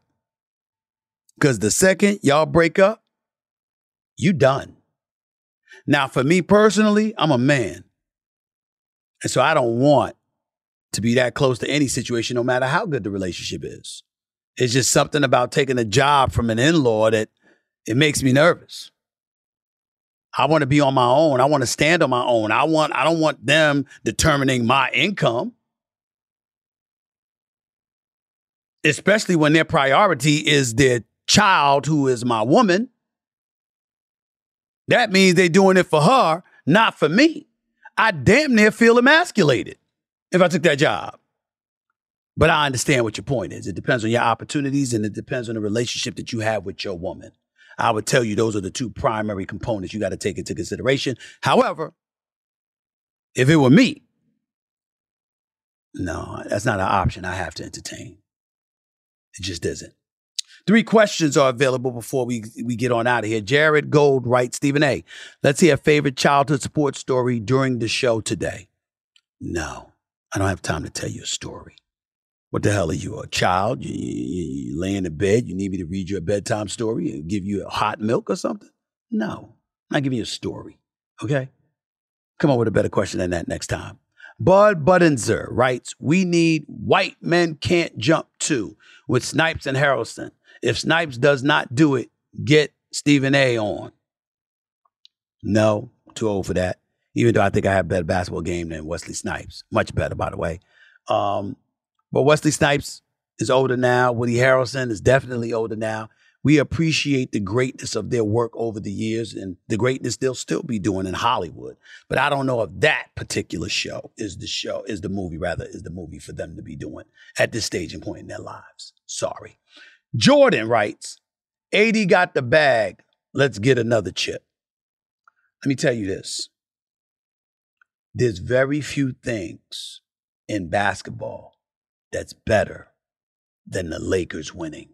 [SPEAKER 3] Because the second y'all break up, you done. Now, for me personally, I'm a man. And so I don't want to be that close to any situation, no matter how good the relationship is. It's just something about taking a job from an in law that it makes me nervous. I want to be on my own. I want to stand on my own. I want I don't want them determining my income. Especially when their priority is their child who is my woman. That means they're doing it for her, not for me. I damn near feel emasculated if I took that job. But I understand what your point is. It depends on your opportunities and it depends on the relationship that you have with your woman. I would tell you those are the two primary components you got to take into consideration. However, if it were me, no, that's not an option I have to entertain. It just isn't. Three questions are available before we, we get on out of here. Jared Gold writes, Stephen A., let's hear a favorite childhood support story during the show today. No, I don't have time to tell you a story. What the hell are you, a child? You, you, you lay in the bed, you need me to read you a bedtime story and give you a hot milk or something? No, I'm not you a story, okay? Come up with a better question than that next time. Bud Budenzer writes, We need White Men Can't Jump too with Snipes and Harrelson. If Snipes does not do it, get Stephen A on. No, too old for that. Even though I think I have a better basketball game than Wesley Snipes. Much better, by the way. Um, but Wesley Snipes is older now. Woody Harrelson is definitely older now. We appreciate the greatness of their work over the years and the greatness they'll still be doing in Hollywood. But I don't know if that particular show is the show, is the movie, rather, is the movie for them to be doing at this stage and point in their lives. Sorry. Jordan writes, AD got the bag. Let's get another chip. Let me tell you this. There's very few things in basketball that's better than the Lakers winning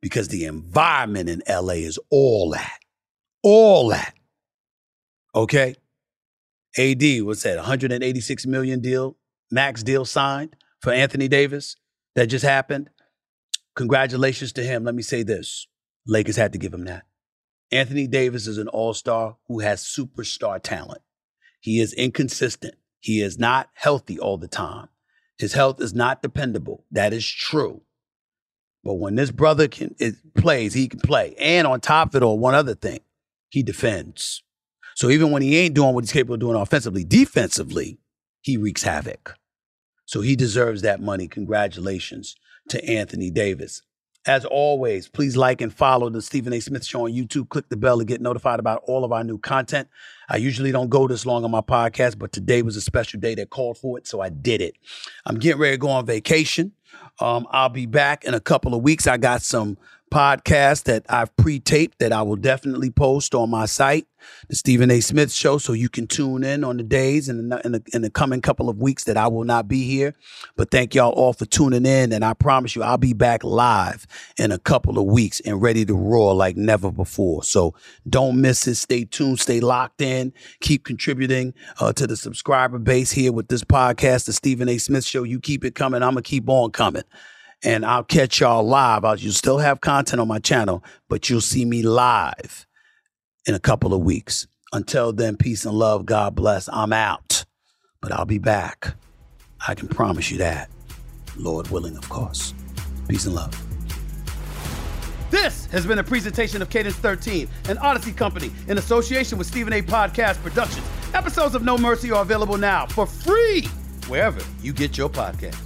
[SPEAKER 3] because the environment in LA is all that. All that. Okay? AD, what's that? 186 million deal, max deal signed for Anthony Davis that just happened. Congratulations to him. Let me say this Lakers had to give him that. Anthony Davis is an all star who has superstar talent. He is inconsistent. He is not healthy all the time. His health is not dependable. That is true. But when this brother can it plays, he can play. And on top of it all, one other thing, he defends. So even when he ain't doing what he's capable of doing offensively, defensively, he wreaks havoc. So he deserves that money. Congratulations to Anthony Davis. As always, please like and follow the Stephen A. Smith Show on YouTube. Click the bell to get notified about all of our new content. I usually don't go this long on my podcast, but today was a special day that called for it, so I did it. I'm getting ready to go on vacation. Um, I'll be back in a couple of weeks. I got some podcasts that I've pre-taped that I will definitely post on my site, the Stephen A. Smith Show, so you can tune in on the days and in the, in the, in the coming couple of weeks that I will not be here. But thank y'all all for tuning in, and I promise you I'll be back live in a couple of weeks and ready to roar like never before. So don't miss it. Stay tuned. Stay locked in. Keep contributing uh, to the subscriber base here with this podcast, the Stephen A. Smith Show. You keep it coming. I'm gonna keep on coming and I'll catch y'all live. I'll, you'll still have content on my channel, but you'll see me live in a couple of weeks. Until then, peace and love. God bless. I'm out, but I'll be back. I can promise you that. Lord willing, of course. Peace and love. This has been a presentation of Cadence 13, an Odyssey company in association with Stephen A. Podcast Productions. Episodes of No Mercy are available now for free wherever you get your podcasts.